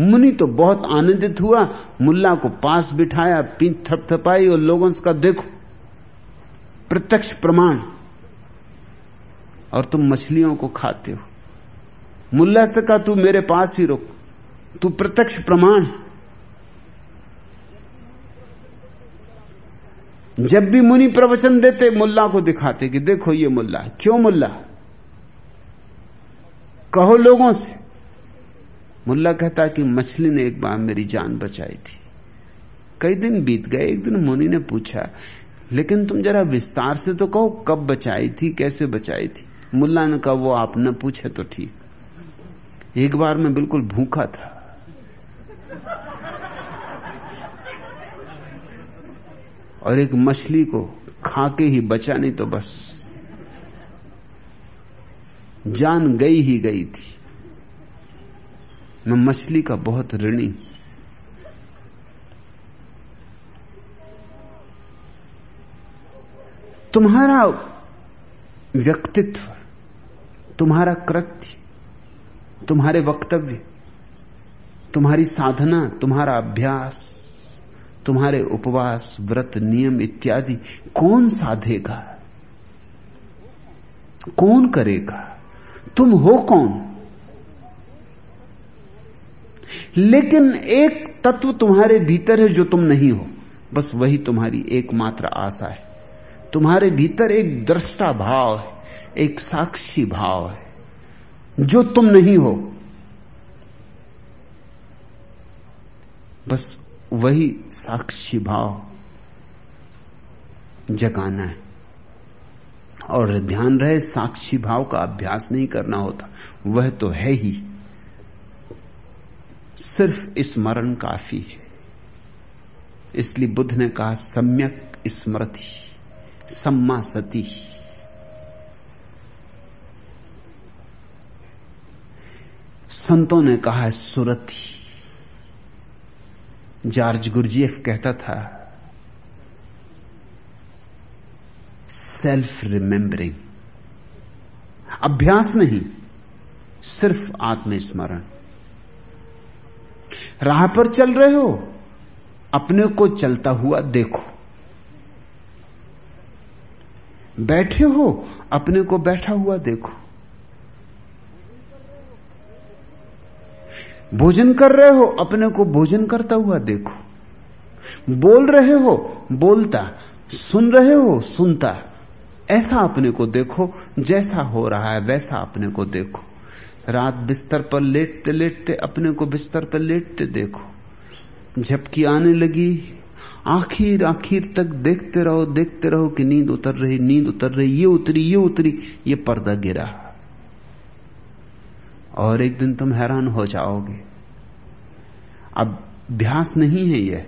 मुनि तो बहुत आनंदित हुआ, मुल्ला को पास बिठाया, पीठ थपथपाई और लोगों से कहा, देखो, प्रत्यक्ष प्रमाण। और तुम मछलियों को खाते हो। मुल्ला से कहा, तू मेरे पास ही रुक। तू प्रत्यक्ष प्रमाण जब भी मुनि प्रवचन देते, मुल्ला को दिखाते कि, देखो, ये मुल्ला क्यों मुल्ला कहो लोगों से। मुल्ला कहता कि मछली ने एक बार मेरी जान बचाई थी। कई दिन बीत गए, एक दिन मुनि ने पूछा, लेकिन तुम जरा विस्तार से तो कहो, कब बचाई थी, कैसे बचाई थी? मुल्ला ने कहा, वो आप न पूछे तो ठीक। एक बार मैं बिल्कुल भूखा था। और एक मछली को खा के ही बचा नहीं तो बस, जान गई ही गई थी। मैं मछली का बहुत ऋणी। तुम्हारा व्यक्तित्व, तुम्हारा कृत्य, तुम्हारे वक्तव्य, तुम्हारी साधना, तुम्हारा अभ्यास, तुम्हारे उपवास, व्रत, नियम इत्यादि कौन साधेगा कौन करेगा? तुम हो कौन? लेकिन एक तत्व तुम्हारे भीतर है जो तुम नहीं हो। बस वही तुम्हारी एकमात्र आशा है। तुम्हारे भीतर एक दृष्टा भाव है, एक साक्षी भाव है, जो तुम नहीं हो। बस वही साक्षी भाव जगाना है। और ध्यान रहे, साक्षी भाव का अभ्यास नहीं करना होता, वह तो है ही। सिर्फ़ स्मरण काफ़ी है। इसलिए बुद्ध ने कहा, सम्यक स्मृति, सम्मा सती। संतों ने कहा है सुरति। जॉर्ज गुरजीएफ कहता था, सेल्फ रिमेंबरिंग। अभ्यास नहीं, सिर्फ़ आत्मस्मरण। राह पर चल रहे हो? अपने को चलता हुआ देखो। बैठे हो, अपने को बैठा हुआ देखो। भोजन कर रहे हो, अपने को भोजन करता हुआ देखो। बोल रहे हो, बोलता। सुन रहे हो, सुनता। ऐसा अपने को देखो, जैसा हो रहा है, वैसा अपने को देखो। रात बिस्तर पर लेटते लेटते अपने को बिस्तर पर लेटते देखो। झपकी आने लगी। आखिर आखिर तक देखते रहो देखते रहो कि नींद उतर रही, नींद उतर रही, ये उतरी ये उतरी, ये पर्दा गिरा। और एक दिन तुम हैरान हो जाओगे। अब अभ्यास नहीं है यह।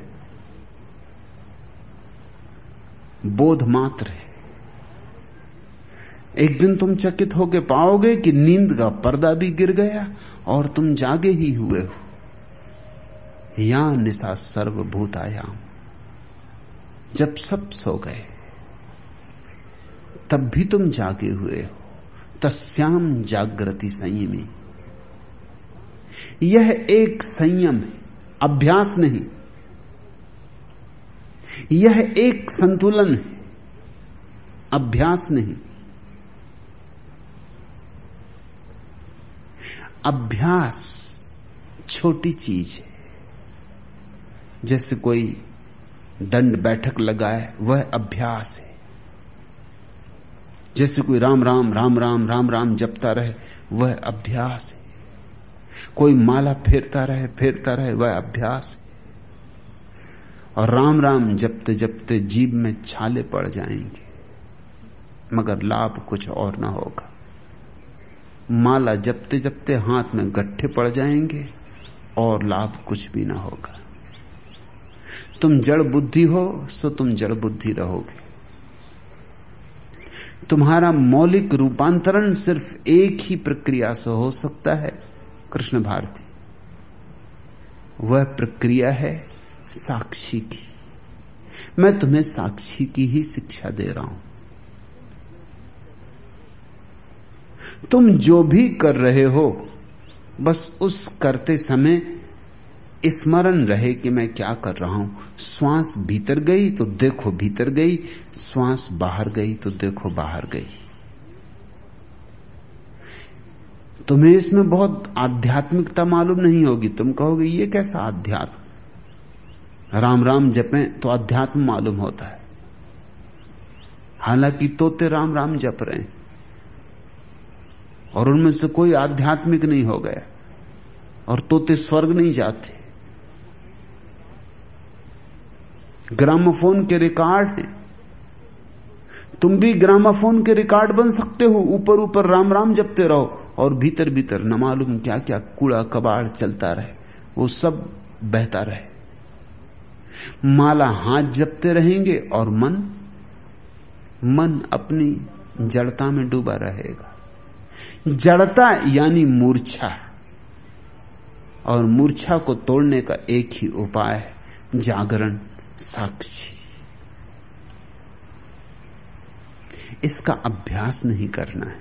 बोध मात्र है। एक दिन तुम चकित होके पाओगे कि नींद का पर्दा भी गिर गया और तुम जागे ही हुए हो। या निशा सर्वभूतायाम। जब सब सो गए, तब भी तुम जागे हुए हो। तस्याम जागृति संयमी। यह एक संयम है, अभ्यास नहीं। यह एक संतुलन है, अभ्यास नहीं। अभ्यास छोटी चीज़ है। जैसे कोई दंड बैठक लगाए, वह अभ्यास है। जैसे कोई राम राम राम राम राम राम जपता रहे, वह अभ्यास है। कोई माला फेरता रहे फेरता रहे, वह अभ्यास है। और राम राम जपते जपते जीव में छाले पड़ जाएँगे, मगर लाभ कुछ और ना होगा। माला जपते जपते हाथ में गट्ठे पड़ जाएँगे और लाभ कुछ भी ना होगा। तुम जड़ बुद्धि हो, सो तुम जड़ बुद्धि रहोगे। तुम्हारा मौलिक रूपांतरण सिर्फ़ एक ही प्रक्रिया से हो सकता है, कृष्ण भारती। वह प्रक्रिया है साक्षी की। मैं तुम्हें साक्षी की ही शिक्षा दे रहा हूँ। तुम जो भी कर रहे हो, बस उस करते समय स्मरण रहे कि मैं क्या कर रहा हूँ। श्वास भीतर गई तो देखो भीतर गई, श्वास बाहर गई तो देखो बाहर गई। तुम्हें इसमें बहुत आध्यात्मिकता मालूम नहीं होगी। तुम कहोगे, ये कैसा अध्यात्म? राम राम जपें तो अध्यात्म मालूम होता है। हालाँकि तोते राम राम जप रहे हैं। और उनमें से कोई आध्यात्मिक नहीं हो गया। और तोते स्वर्ग नहीं जाते। ग्रामोफोन के रिकॉर्ड हैं। तुम भी ग्रामाफोन के रिकॉर्ड बन सकते हो। ऊपर ऊपर राम राम जपते रहो और भीतर भीतर न मालूम क्या क्या कूड़ा कबाड़ चलता रहे। वो सब बहता रहे। माला हाथ जपते रहेंगे और मन मन अपनी जड़ता में डूबा रहेगा। जड़ता यानी मूर्छा। और मूर्छा को तोड़ने का एक ही उपाय है, जागरण, साक्षी। इसका अभ्यास नहीं करना है।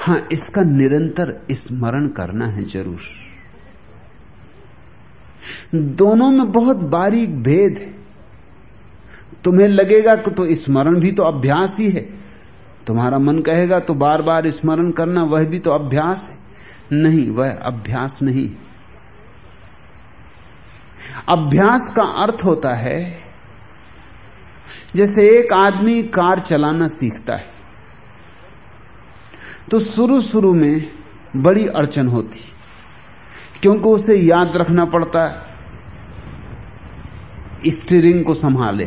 हाँ, इसका निरंतर स्मरण करना है ज़रूर। दोनों में बहुत बारीक भेद है। तुम्हें लगेगा कि तो स्मरण भी तो अभ्यास ही है। तुम्हारा मन कहेगा तो बार बार स्मरण करना वह भी तो अभ्यास है। नहीं, वह अभ्यास नहीं। अभ्यास का अर्थ होता है, जैसे एक आदमी कार चलाना सीखता है तो शुरू शुरू में बड़ी अड़चन होती, क्योंकि उसे याद रखना पड़ता है स्टीयरिंग को संभाले।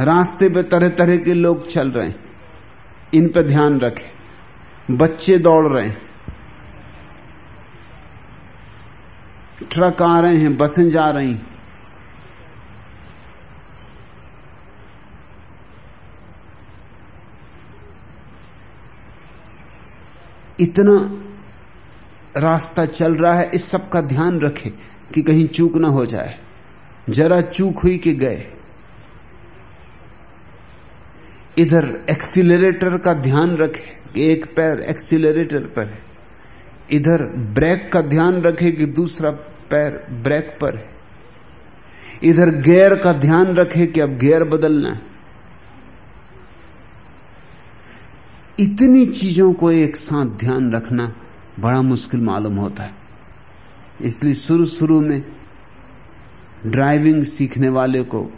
रास्ते पे तरह तरह के लोग चल रहे हैं। इन पर ध्यान रखें। बच्चे दौड़ रहे हैं। ट्रक आ रहे हैं, बसें जा रही इतना रास्ता चल रहा है, इस सब का ध्यान रखें कि कहीं चूक ना हो जाए। जरा चूक हुई कि गए। इधर एक्सीलरेटर का ध्यान रखे कि एक पैर एक्सीलरेटर पर है। इधर ब्रेक का ध्यान रखे कि दूसरा पैर ब्रेक पर है। इधर गियर का ध्यान रखे कि अब गियर बदलना है। इतनी चीज़ों को एक साथ ध्यान रखना बड़ा मुश्किल मालूम होता है। इसलिए शुरू शुरू में ड्राइविंग सीखने वाले को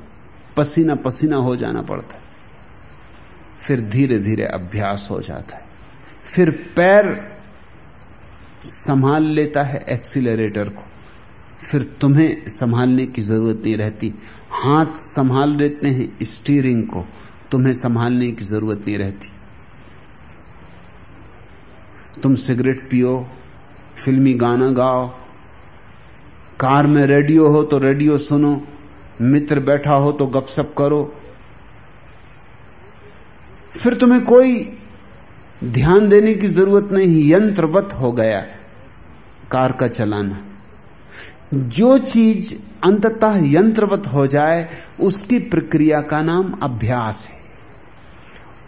पसीना पसीना हो जाना पड़ता है। फिर धीरे धीरे अभ्यास हो जाता है। फिर पैर संभाल लेता है एक्सीलरेटर को। फिर तुम्हें संभालने की ज़रूरत नहीं रहती। हाथ संभाल लेते हैं स्टीयरिंग को, तुम्हें संभालने की ज़रूरत नहीं रहती। तुम सिगरेट पियो, फिल्मी गाना गाओ, कार में रेडियो हो तो रेडियो सुनो, मित्र बैठा हो तो गपशप करो फिर तुम्हें कोई ध्यान देने की ज़रूरत नहीं, यंत्रवत हो गया कार का चलाना। जो चीज़ अंततः यंत्रवत हो जाए, उसकी प्रक्रिया का नाम अभ्यास है।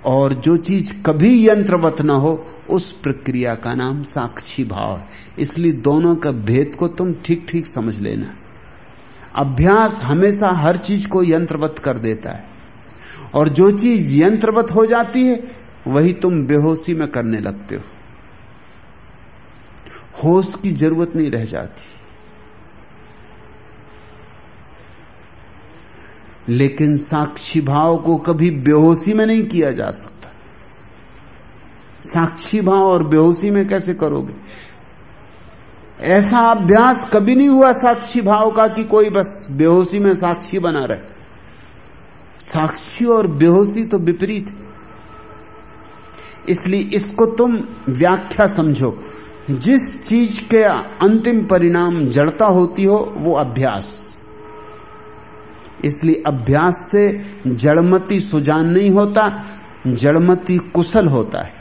और जो चीज़ कभी यंत्रवत ना हो, उस प्रक्रिया का नाम साक्षी भाव है। इसलिए दोनों का भेद को तुम ठीक ठीक समझ लेना। अभ्यास हमेशा हर चीज़ को यंत्रवत कर देता है। और जो चीज़ यंत्रवत हो जाती है, वही तुम बेहोशी में करने लगते हो। होश की ज़रूरत नहीं रह जाती। लेकिन साक्षी भाव को कभी बेहोशी में नहीं किया जा सकता। साक्षी भाव और बेहोशी में कैसे करोगे? ऐसा अभ्यास कभी नहीं हुआ साक्षी भाव का कि कोई बस बेहोशी में साक्षी बना रहे। साक्षी और बेहोशी तो विपरीत। इसलिए इसको तुम व्याख्या समझो। जिस चीज़ के अंतिम परिणाम जड़ता होती हो, वो अभ्यास। इसलिए अभ्यास से जड़मती सुजान नहीं होता, जड़मती कुशल होता है।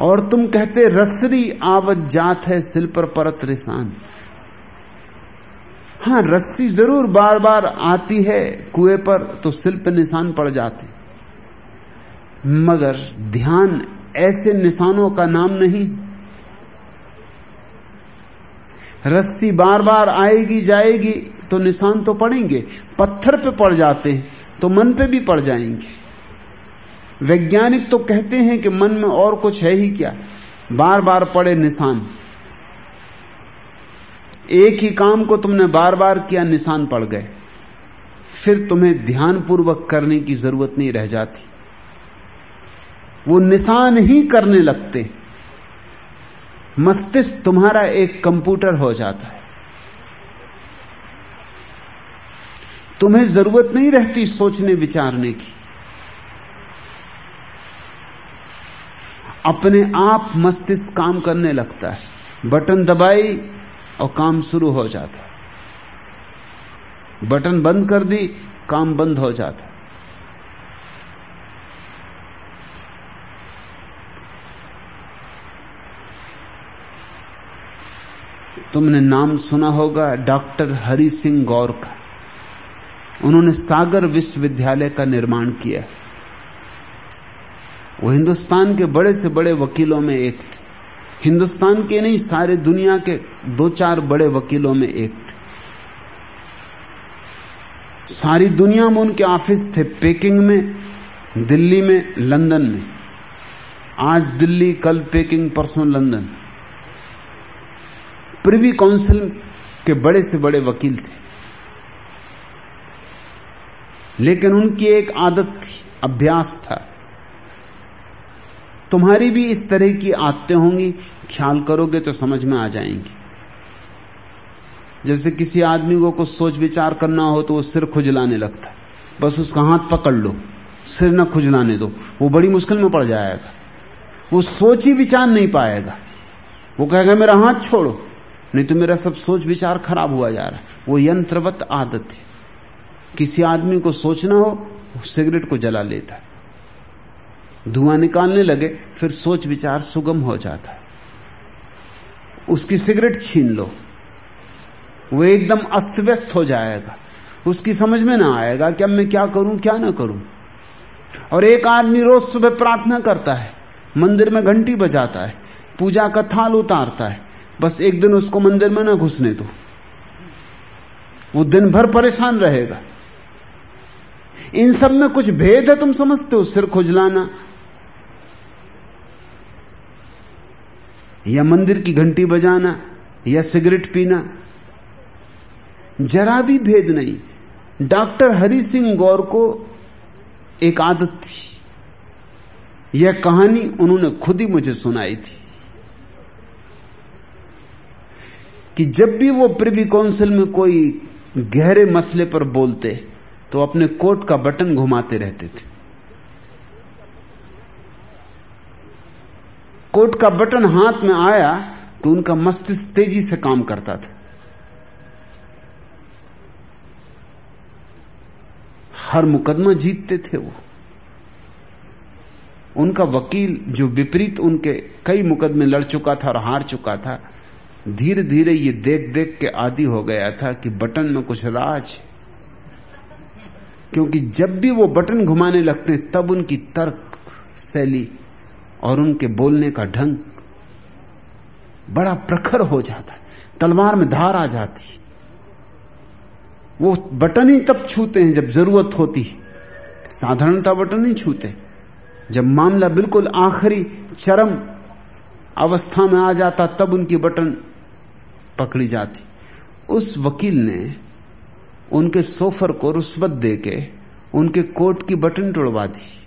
और तुम कहते, रसरी आवत जात है सिल पर परत रिसान। हाँ, रस्सी ज़रूर बार बार आती है कुएँ पर तो सिल पर निशान पड़ जाते। मगर ध्यान ऐसे निशानों का नाम नहीं। रस्सी बार बार आएगी, जाएगी तो निशान तो पड़ेंगे। पत्थर पे पड़ जाते हैं तो मन पे भी पड़ जाएँगे। वैज्ञानिक तो कहते हैं कि मन में और कुछ है ही क्या? बार बार पड़े निशान। एक ही काम को तुमने बार बार किया, निशान पड़ गए। फिर तुम्हें ध्यानपूर्वक करने की ज़रूरत नहीं रह जाती। वो निशान ही करने लगते। मस्तिष्क तुम्हारा एक कंप्यूटर हो जाता है। तुम्हें ज़रूरत नहीं रहती सोचने, विचारने की। अपने आप मस्तिष्क काम करने लगता है। बटन दबाई और काम शुरू हो जाता। बटन बंद कर दी, काम बंद हो जाता। तुमने नाम सुना होगा डॉक्टर हरि सिंह गौर का। उन्होंने सागर विश्वविद्यालय का निर्माण किया। वो हिंदुस्तान के बड़े से बड़े वकीलों में एक थे। हिंदुस्तान के नहीं, सारे दुनिया के दो चार बड़े वकीलों में एक थे। सारी दुनिया में उनके ऑफ़िस थे, पेकिंग में, दिल्ली में, लंदन में। आज दिल्ली, कल पेकिंग, परसों लंदन। प्रिवी काउंसिल के बड़े से बड़े वकील थे। लेकिन उनकी एक आदत थी, अभ्यास था। तुम्हारी भी इस तरह की आदतें होंगी, ख्याल करोगे तो समझ में आ जाएँगी। जैसे किसी आदमी को कुछ सोच विचार करना हो तो वो सिर खुजलाने लगता है। बस उसका हाथ पकड़ लो, सिर न खुजलाने दो, वो बड़ी मुश्किल में पड़ जाएगा। वो सोच ही विचार नहीं पाएगा। वो कहेगा, मेरा हाथ छोड़ो। नहीं तो मेरा सब सोच विचार खराब हुआ जा रहा है। वो यंत्रवत आदत है। किसी आदमी को सोचना हो सिगरेट को जला लेता है। धुआँ निकालने लगे, फिर सोच विचार सुगम हो जाता। है उसकी सिगरेट छीन लो। वो एकदम अस्त व्यस्त हो जाएगा। उसकी समझ में ना आएगा कि अब मैं क्या करूँ, क्या ना करूँ। और एक आदमी रोज सुबह प्रार्थना करता है। मंदिर में घंटी बजाता है। पूजा का थाल उतारता है। बस एक दिन उसको मंदिर में ना घुसने दो। वो दिन भर परेशान रहेगा। इन सब में कुछ भेद है, तुम समझते हो? सिर खुजलाना या मंदिर की घंटी बजाना, या सिगरेट पीना। जरा भी भेद नहीं। डॉक्टर हरि सिंह गौर को एक आदत थी। यह कहानी उन्होंने खुद ही मुझे सुनाई थी। कि जब भी वो प्रिवी काउंसिल में कोई गहरे मसले पर बोलते तो अपने कोट का बटन घुमाते रहते थे। कोट का बटन हाथ में आया तो उनका मस्तिष्क तेज़ी से काम करता था। हर मुकदमा जीतते थे वो। उनका वकील जो विपरीत उनके कई मुकदमे लड़ चुका था और हार चुका था धीरे धीरे ये देख देख के आदि हो गया था कि बटन में कुछ राज क्योंकि जब भी वो बटन घुमाने लगते तब उनकी तर्क, शैली और उनके बोलने का ढंग बड़ा प्रखर हो जाता है। तलवार में धार आ जाती वो बटन ही तब छूते हैं जब ज़रूरत होती साधारणता बटन ही छूते जब मामला बिल्कुल आखिरी चरम अवस्था में आ जाता, तब उनकी बटन पकड़ी जाती। उस वकील ने उनके सोफर को रुस्वत देके उनके कोट की बटन तोड़वा दी।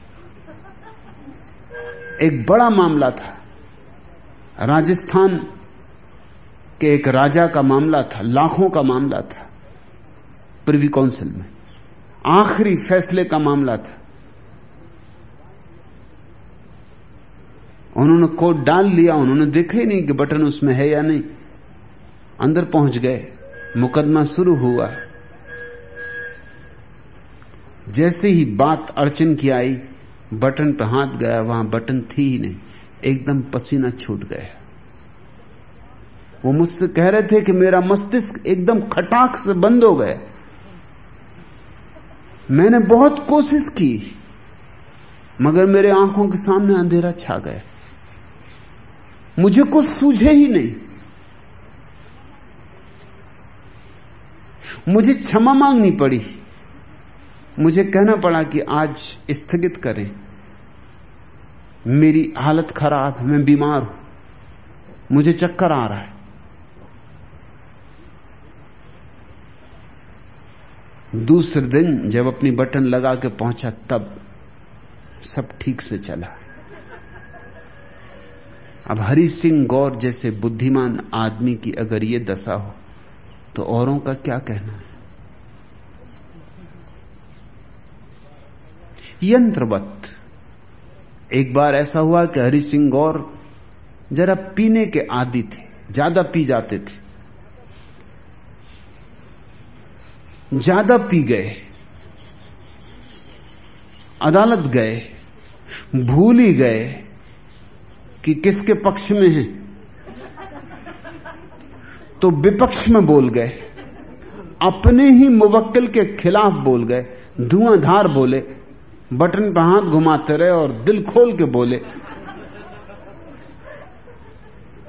एक बड़ा मामला था। राजस्थान के एक राजा का मामला था, लाखों का मामला था, प्रिवी काउंसिल में। आखिरी फैसले का मामला था। उन्होंने कोट डाल लिया, उन्होंने देखा ही नहीं कि बटन उसमें है या नहीं। अंदर पहुँच गए। मुकदमा शुरू हुआ। जैसे ही बात अड़चन की आई बटन पे हाथ गया, वहाँ बटन थी ही नहीं। एकदम पसीना छूट गया। वो मुझसे कह रहे थे कि मेरा मस्तिष्क एकदम खटाक से बंद हो गया। मैंने बहुत कोशिश की, मगर मेरे आँखों के सामने अंधेरा छा गया। मुझे कुछ सूझे ही नहीं। मुझे क्षमा मांगनी पड़ी। मुझे कहना पड़ा कि आज स्थगित करें। मेरी हालत खराब है, मैं बीमार हूँ। मुझे चक्कर आ रहा है। दूसरे दिन जब अपनी बटन लगा के पहुँचा, तब सब ठीक से चला। अब हरि सिंह गौर जैसे बुद्धिमान आदमी की अगर ये दशा हो तो औरों का क्या कहना है? यंत्रवत। एक बार ऐसा हुआ कि हरि सिंह गौर जरा पीने के आदि थे, ज़्यादा पी जाते थे। ज़्यादा पी गए, अदालत गए, भूल ही गए कि किसके पक्ष में है। तो विपक्ष में बोल गए, अपने ही मुवक्किल के खिलाफ बोल गए, धुआंधार बोले बटन पर हाथ घुमाते रहे और दिल खोल के बोले,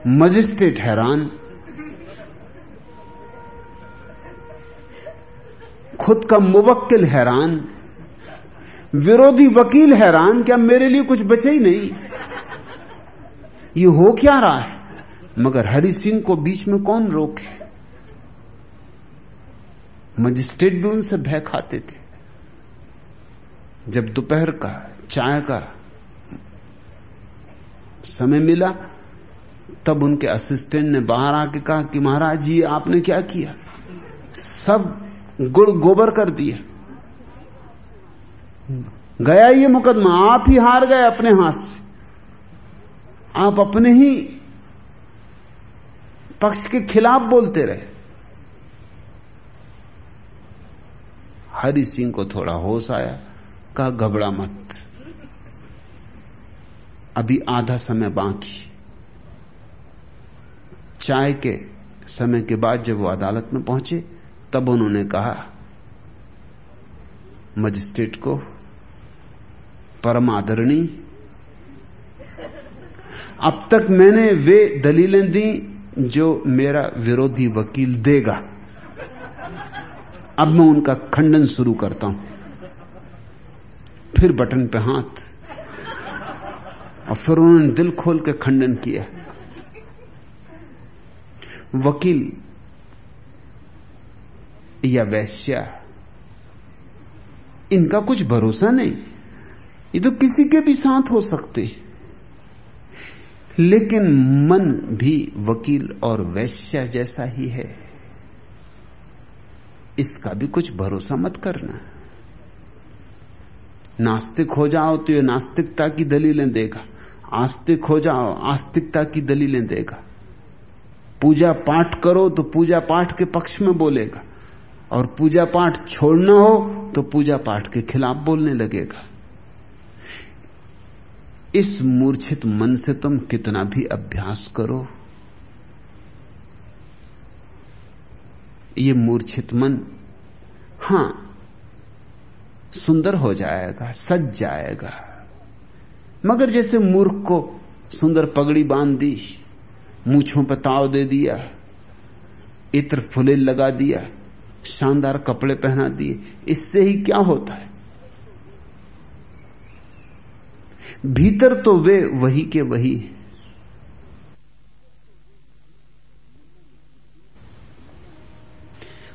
मजिस्ट्रेट हैरान, खुद का मुवक्किल हैरान, विरोधी वकील हैरान, क्या मेरे लिए कुछ बचे ही नहीं? ये हो क्या रहा है? मगर हरि सिंह को बीच में कौन रोके मजिस्ट्रेट भी उनसे भय खाते थे। जब दोपहर का चाय का समय मिला, तब उनके असिस्टेंट ने बाहर आके कहा कि महाराज जी आपने क्या किया? सब गुड़ गोबर कर दिया गया ये मुकदमा, आप ही हार गए अपने हाथ से। आप अपने ही पक्ष के खिलाफ बोलते रहे। हरि सिंह को थोड़ा होश आया। कहा घबरा मत। अभी आधा समय बाकी। चाय के समय के बाद जब वो अदालत में पहुँचे, तब उन्होंने कहा, मजिस्ट्रेट को परम आदरणी अब तक मैंने वे दलीलें दी जो मेरा विरोधी वकील देगा। अब मैं उनका खंडन शुरू करता हूँ। फिर बटन पे हाथ। और फिर उन्होंने दिल खोल के खंडन किया। वकील या वैश्या, इनका कुछ भरोसा नहीं। ये तो किसी के भी साथ हो सकते। लेकिन मन भी वकील और वैश्य जैसा ही है। इसका भी कुछ भरोसा मत करना। नास्तिक हो जाओ तो ये नास्तिकता की दलीलें देगा। आस्तिक हो जाओ, आस्तिकता की दलीलें देगा। पूजा पाठ करो तो पूजा पाठ के पक्ष में बोलेगा। और पूजा पाठ छोड़ना हो तो पूजा पाठ के खिलाफ बोलने लगेगा। इस मूर्छित मन से तुम कितना भी अभ्यास करो। ये मूर्छित मन, हाँ सुंदर हो जाएगा, सज जाएगा। मगर जैसे मूर्ख को सुंदर पगड़ी बाँध दी, मूछों पर ताव दे दिया, इत्र फुले लगा दिया, शानदार कपड़े पहना दिए, इससे ही क्या होता है? भीतर तो वे वही के वही है।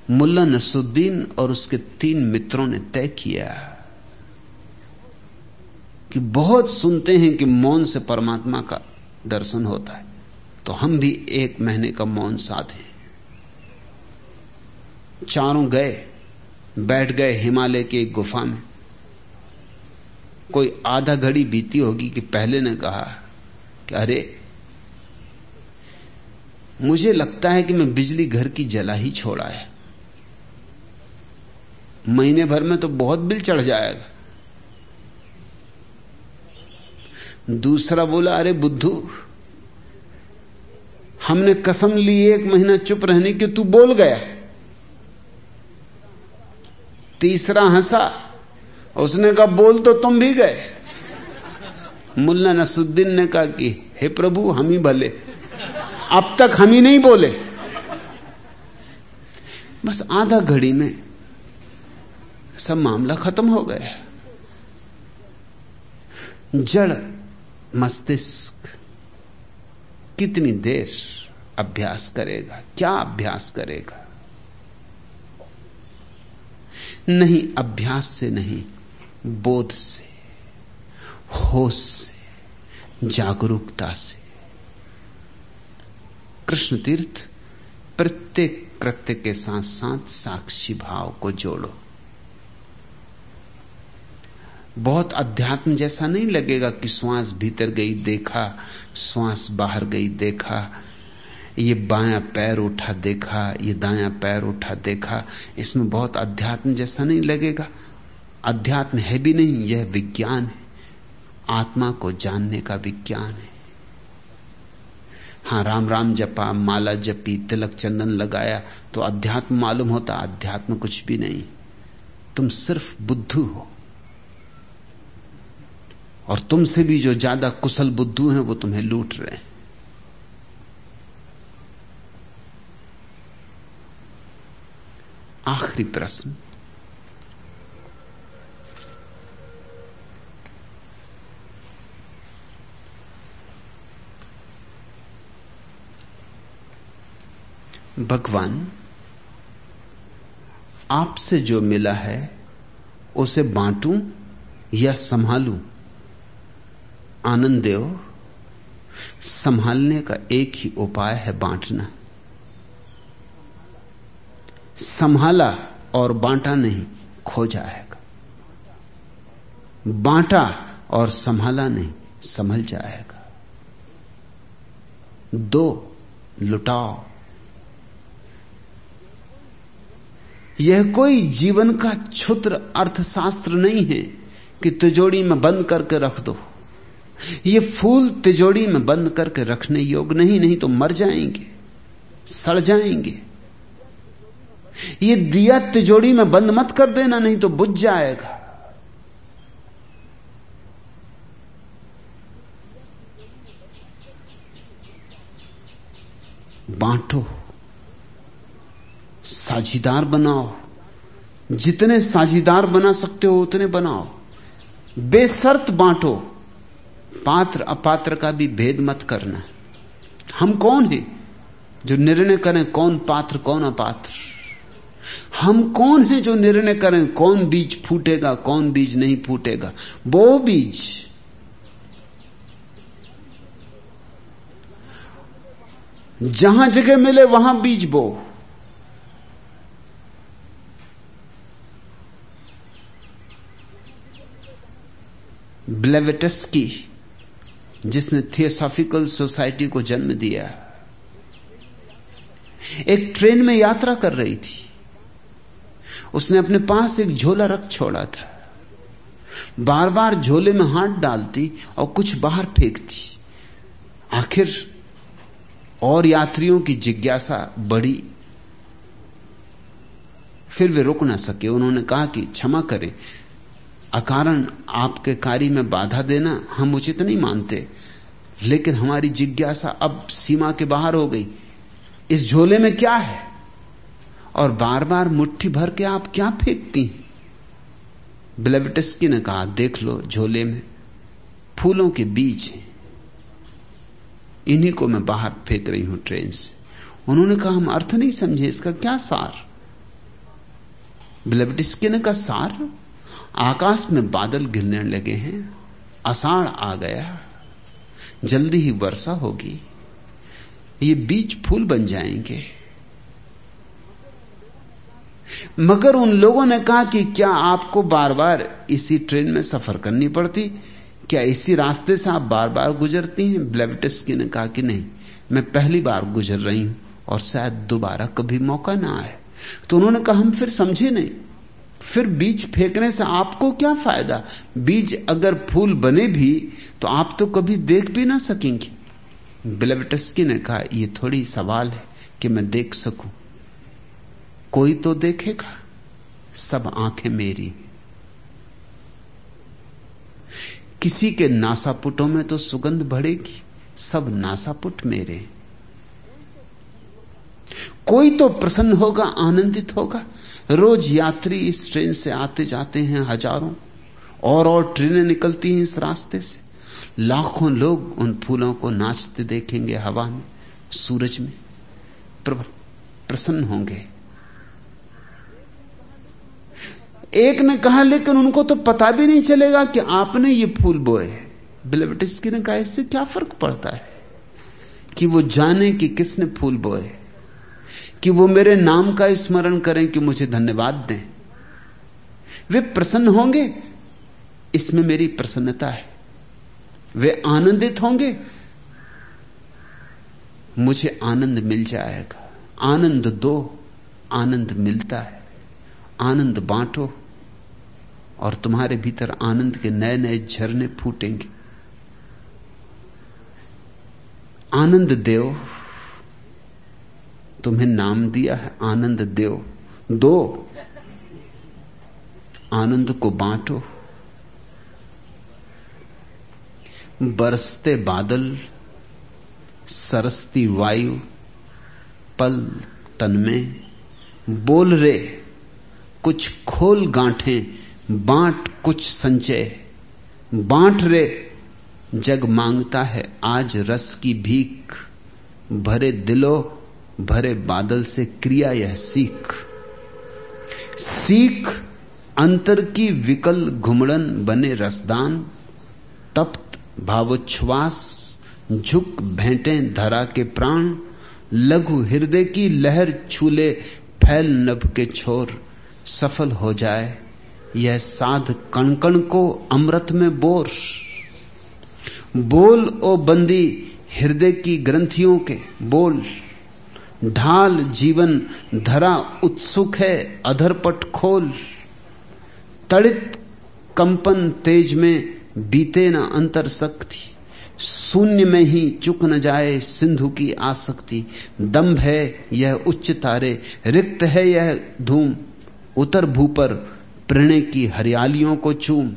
मुल्ला नसुद्दीन और उसके तीन मित्रों ने तय किया कि बहुत सुनते हैं कि मौन से परमात्मा का दर्शन होता है। तो हम भी एक महीने का मौन साधे। चारों गए, बैठ गए हिमालय की एक गुफा में। कोई आधा घड़ी बीती होगी कि पहले ने कहा कि अरे, मुझे लगता है कि मैं बिजली घर की जला ही छोड़ा है। महीने भर में तो बहुत बिल चढ़ जाएगा। दूसरा बोला, अरे बुद्धू, हमने कसम ली एक महीना चुप रहने की, तू बोल गया तीसरा हंसा, उसने कहा, बोल तो तुम भी गए। मुल्ला नसुद्दीन ने कहा कि, हे प्रभु, हम ही भले। अब तक हम ही नहीं बोले। बस आधा घड़ी में सब मामला खत्म हो गया जड़, मस्तिष्क, कितनी देर अभ्यास करेगा? क्या अभ्यास करेगा? नहीं, अभ्यास से नहीं, बोध से, होश से, जागरूकता से। कृष्ण तीर्थ प्रत्येक कृत्य के साथ साथ साक्षी भाव को जोड़ो। बहुत अध्यात्म जैसा नहीं लगेगा कि श्वास भीतर गई, देखा, श्वास बाहर गई, देखा। ये बायां पैर उठा, देखा, ये दायां पैर उठा, देखा। इसमें बहुत अध्यात्म जैसा नहीं लगेगा। अध्यात्म है भी नहीं, यह विज्ञान है। आत्मा को जानने का विज्ञान है। हाँ राम राम जपा, माला जपी, तिलक चंदन लगाया तो अध्यात्म मालूम होता, अध्यात्म कुछ भी नहीं। तुम सिर्फ़ बुद्धू हो। और तुमसे भी जो ज़्यादा कुशल बुद्धू हैं, वो तुम्हें लूट रहे हैं। आखिरी प्रश्न। भगवान, आपसे जो मिला है, उसे बांटूं या संभालूं? आनंद देव संभालने का एक ही उपाय है बांटना। संभाला और बांटा नहीं, खो जाएगा। बांटा और संभाला नहीं, संभल जाएगा। दो, लुटाओ। यह कोई जीवन का क्षुद्र अर्थशास्त्र नहीं है कि तिजोड़ी में बंद करके रख दो। ये फूल तिजोड़ी में बंद करके रखने योग्य नहीं नहीं तो मर जाएँगे, सड़ जाएँगे। ये दिया तिजोड़ी में बंद मत कर देना, नहीं तो बुझ जाएगा। बांटो, साझीदार बनाओ। जितने साझीदार बना सकते हो, उतने बनाओ। बेसर्त बांटो। पात्र अपात्र का भी भेद मत करना। हम कौन हैं? जो निर्णय करें कौन पात्र, कौन अपात्र? हम कौन हैं जो निर्णय करें कौन बीज फूटेगा, कौन बीज नहीं फूटेगा? वो बीज। जहाँ जगह मिले वहाँ बीज बो। ब्लेवेटस्की। जिसने थियोसॉफिकल सोसाइटी को जन्म दिया। एक ट्रेन में यात्रा कर रही थी। उसने अपने पास एक झोला रख छोड़ा था। बार बार झोले में हाथ डालती और कुछ बाहर फेंकती। आखिर और यात्रियों की जिज्ञासा बढ़ी। फिर वे रुक ना सके। उन्होंने कहा कि क्षमा करें। अकारण आपके कार्य में बाधा देना हम उचित नहीं मानते। लेकिन हमारी जिज्ञासा अब सीमा के बाहर हो गई। इस झोले में क्या है? और बार बार मुट्ठी भर के आप क्या फेंकती ब्लेविटस्की ने कहा, देख लो, झोले में फूलों के बीज हैं। इन्हीं को मैं बाहर फेंक रही हूँ ट्रेन से। उन्होंने कहा, हम अर्थ नहीं समझे, इसका क्या सार? ब्लेविटस्की ने कहा, सार? आकाश में बादल गिरने लगे हैं अषाढ़ आ गया, जल्दी ही वर्षा होगी, ये बीज फूल बन जाएँगे। मगर उन लोगों ने कहा कि क्या आपको बार बार इसी ट्रेन में सफ़र करनी पड़ती? क्या इसी रास्ते से आप बार बार गुजरती हैं? ब्लेविटस्की ने कहा कि नहीं, मैं पहली बार गुजर रही हूँ और शायद दोबारा कभी मौका ना आए। तो उन्होंने कहा, हम फिर समझे नहीं। फिर बीज फेंकने से आपको क्या फ़ायदा? बीज अगर फूल बने भी तो आप तो कभी देख भी ना सकेंगे। ब्लेविटस्की ने कहा यह थोड़ी सवाल है कि मैं देख सकूँ। कोई तो देखेगा, सब आँखें मेरी। किसी के नासापुटों में तो सुगंध बढ़ेगी, सब नासापुट मेरे। कोई तो प्रसन्न होगा, आनंदित होगा रोज यात्री इस ट्रेन से आते जाते हैं हज़ारों। और और ट्रेनें निकलती हैं इस रास्ते से। लाखों लोग उन फूलों को नाचते देखेंगे हवा में, सूरज में। प्रसन्न होंगे। एक ने कहा, लेकिन उनको तो पता भी नहीं चलेगा कि आपने ये फूल बोए बिलेवटिस्की ने कहा, इससे क्या फ़र्क पड़ता है कि वो जाने कि किसने फूल बोए कि वो मेरे नाम का स्मरण करें कि मुझे धन्यवाद दें। वे प्रसन्न होंगे, इसमें मेरी प्रसन्नता है। वे आनंदित होंगे, मुझे आनंद मिल जाएगा। आनंद दो, आनंद मिलता है। आनंद बांटो, और तुम्हारे भीतर आनंद के नए नए झरने फूटेंगे। आनंद देव तुम्हें नाम दिया है, आनंद देव दो, आनंद को बांटो। बरसते बादल, सरसती वायु, पल तन में। बोल रे, कुछ खोल गांठे, बांट कुछ संचय। बांट रे, जग माँगता है आज रस की भीख, भरे दिलो भरे बादल से क्रिया यह सीख। सीख अंतर की विकल घुमड़न बने रसदान, तप्त भावोच्छ्वास, झुक भेंटे धरा के प्राण, लघु हृदय की लहर छूले फैल नभ के छोर, सफल हो जाए यह साध कणकण को अमृत में बोर। बोल ओ बंदी हृदय की ग्रंथियों के बोल। ढाल जीवन धरा उत्सुक है, अधरपट खोल। तड़ित कंपन तेज में बीते न अंतर शक्ति शून्य में ही चुक न जाए सिंधु की आसक्ति। दम्भ है यह उच्च तारे, रिक्त है यह धूम। उतर भू पर प्रणय की हरियालियों को चूम।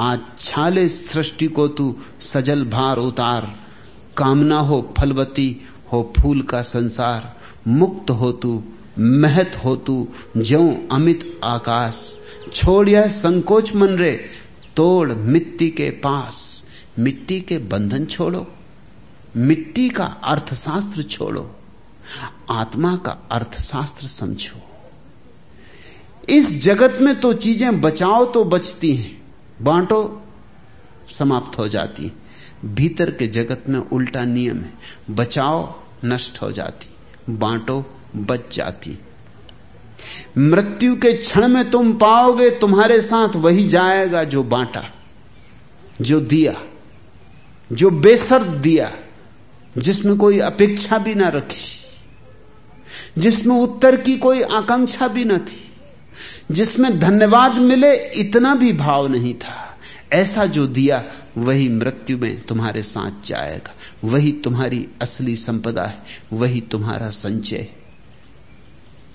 आज छाले सृष्टि को तू सजल भार उतार। कामना हो फलवती हो फूल का संसार, मुक्त हो तू, महत हो तू, ज्यो अमित आकाश। छोड़ यह संकोच मन रे तोड़ मिट्टी के पास। मिट्टी के बंधन छोड़ो, मिट्टी का अर्थशास्त्र छोड़ो, आत्मा का अर्थशास्त्र समझो। इस जगत में तो चीज़ें बचाओ तो बचती हैं, बांटो, समाप्त हो जाती है। भीतर के जगत में उल्टा नियम है, बचाओ नष्ट हो जाती, बांटो बच जाती। मृत्यु के क्षण में तुम पाओगे, तुम्हारे साथ वही जाएगा जो बांटा, जो दिया, जो बेसर दिया, जिसमें कोई अपेक्षा भी ना रखी, जिसमें उत्तर की कोई आकांक्षा भी ना थी, जिसमें धन्यवाद मिले इतना भी भाव नहीं था। ऐसा जो दिया, वही मृत्यु में तुम्हारे साथ जाएगा। वही तुम्हारी असली संपदा है, वही तुम्हारा संचय है।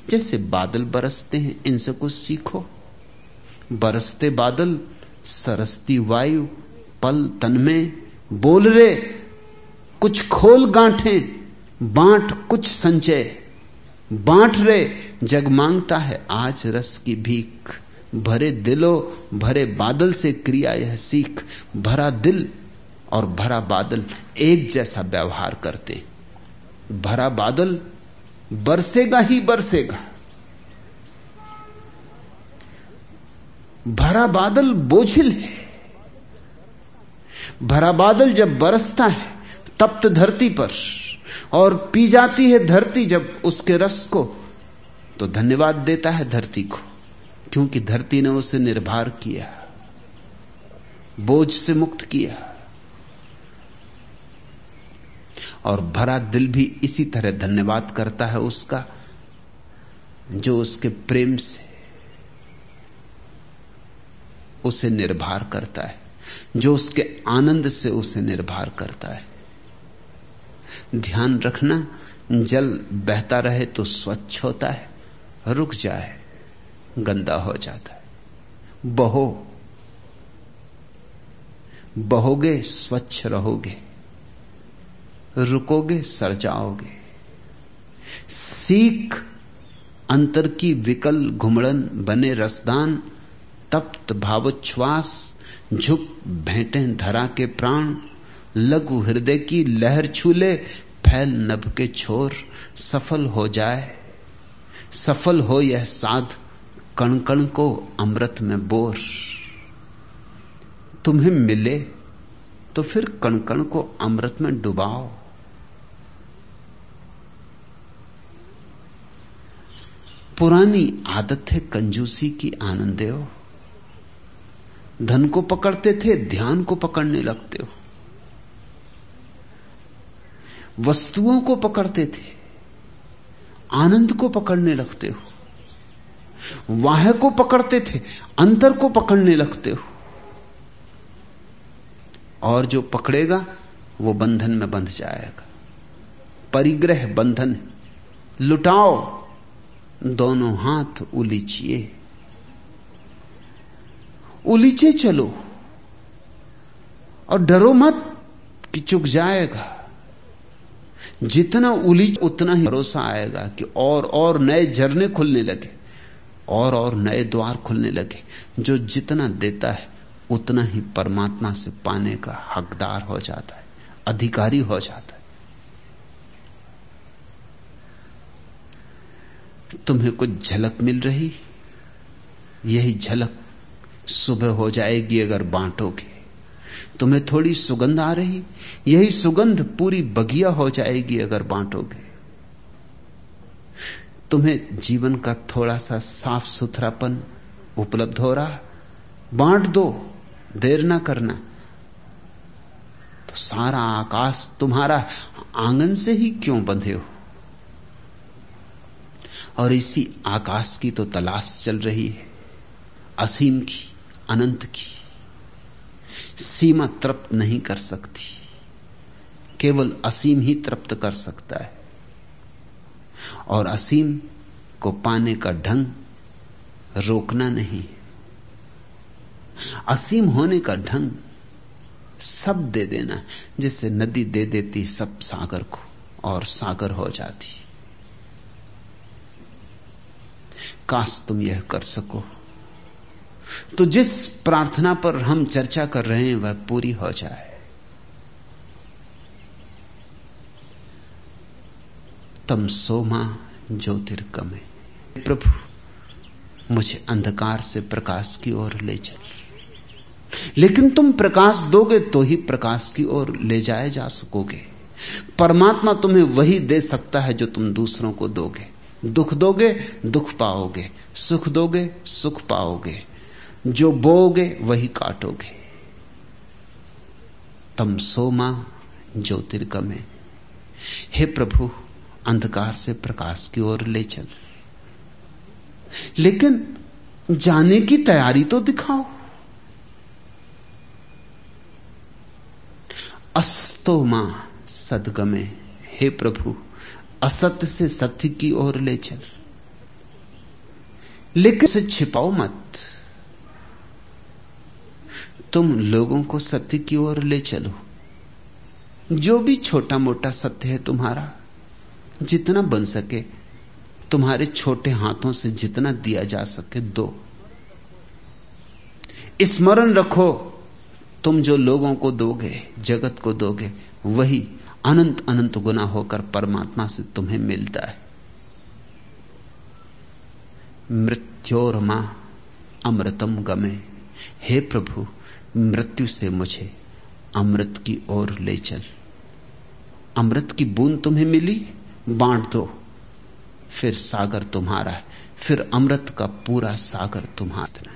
जैसे बादल बरसते हैं, इनसे कुछ सीखो। बरसते बादल, सरसती वायु, पल तन में बोल रे, कुछ खोल गांठे, बांट कुछ संचय। बांट रे, जग माँगता है आज रस की भीख। भरे दिलो, भरे बादल से क्रिया यह सीख। भरा दिल और भरा बादल एक जैसा व्यवहार करते। भरा बादल बरसेगा ही बरसेगा। भरा बादल बोझिल है। भरा बादल जब बरसता है, तप्त धरती पर, और पी जाती है धरती जब उसके रस को तो धन्यवाद देता है धरती को। क्योंकि धरती ने उसे निर्भर किया, बोझ से मुक्त किया और भरा दिल भी इसी तरह धन्यवाद करता है उसका, जो उसके प्रेम से उसे निर्भर करता है, जो उसके आनंद से उसे निर्भर करता है। ध्यान रखना, जल बहता रहे तो स्वच्छ होता है, रुक जाए। गंदा हो जाता है। बहो। बहोगे, स्वच्छ रहोगे। रुकोगे, सड़ जाओगे। सीख, अंतर की विकल घुमड़न, बने रसदान, तप्त भावोच्छ्वास, झुक भेंटे धरा के प्राण, लघु हृदय की लहर छूले, फैल नभ के छोर, सफल हो जाए। सफल हो यह साध कण कण को अमृत में बोर। तुम्हें मिले तो फिर कण कण को अमृत में डुबाओ। पुरानी आदत है कंजूसी की आनंदेव धन को पकड़ते थे, ध्यान को पकड़ने लगते हो। वस्तुओं को पकड़ते थे, आनंद को पकड़ने लगते हो। वाह को पकड़ते थे, अंतर को पकड़ने लगते हो। और जो पकड़ेगा, वो बंधन में बंध जाएगा। परिग्रह बंधन लुटाओ, दोनों हाथ उलीचिए। उलीचे चलो, और डरो मत कि चुक जाएगा। जितना उलीच, उतना ही भरोसा आएगा कि और और नए झरने खुलने लगे। और और नए द्वार खुलने लगे। जो जितना देता है, उतना ही परमात्मा से पाने का हकदार हो जाता है, अधिकारी हो जाता है। तुम्हें कुछ झलक मिल रही? यही झलक सुबह हो जाएगी अगर बांटोगे तुम्हें थोड़ी सुगंध आ रही? यही सुगंध पूरी बगिया हो जाएगी अगर बांटोगे तुम्हें जीवन का थोड़ा सा साफ़ सुथरापन उपलब्ध हो रहा बांट दो, देर ना करना। तो सारा आकाश तुम्हारा आँगन से ही क्यों बंधे हो? और इसी आकाश की तो तलाश चल रही है, असीम की, अनंत की। सीमा तृप्त नहीं कर सकती, केवल असीम ही तृप्त कर सकता है। और असीम को पाने का ढंग रोकना नहीं। असीम होने का ढंग सब दे देना जैसे नदी दे देती सब सागर को और सागर हो जाती। काश तुम यह कर सको। तो जिस प्रार्थना पर हम चर्चा कर रहे हैं, वह पूरी हो जाए। तम सोमा ज्योतिर्गमे प्रभु, मुझे अंधकार से प्रकाश की ओर ले चल लेकिन तुम प्रकाश दोगे तो ही प्रकाश की ओर ले जाए जा सकोगे। परमात्मा तुम्हें वही दे सकता है जो तुम दूसरों को दोगे। दुख दोगे, दुख पाओगे। सुख दोगे, सुख पाओगे। जो बोगे वही काटोगे। तम सोमा ज्योतिर्गमे हे प्रभु अंधकार से प्रकाश की ओर ले चल। लेकिन जाने की तैयारी तो दिखाओ। अस्तो माँ सदगमे, हे प्रभु असत्य से सत्य की ओर ले चल। लेकिन से छिपाओ मत। तुम लोगों को सत्य की ओर ले चलो। जो भी छोटा मोटा सत्य है तुम्हारा जितना बन सके, तुम्हारे छोटे हाथों से जितना दिया जा सके दो। स्मरण रखो, तुम जो लोगों को दोगे, जगत को दोगे, वही अनंत अनंत गुना होकर परमात्मा से तुम्हें मिलता है। मृत्योर माँ, अमृतम गमे, हे प्रभु, मृत्यु से मुझे अमृत की ओर ले चल। अमृत की बूंद तुम्हें मिली? बांट दो। फिर सागर तुम्हारा है। फिर अमृत का पूरा सागर तुम्हारा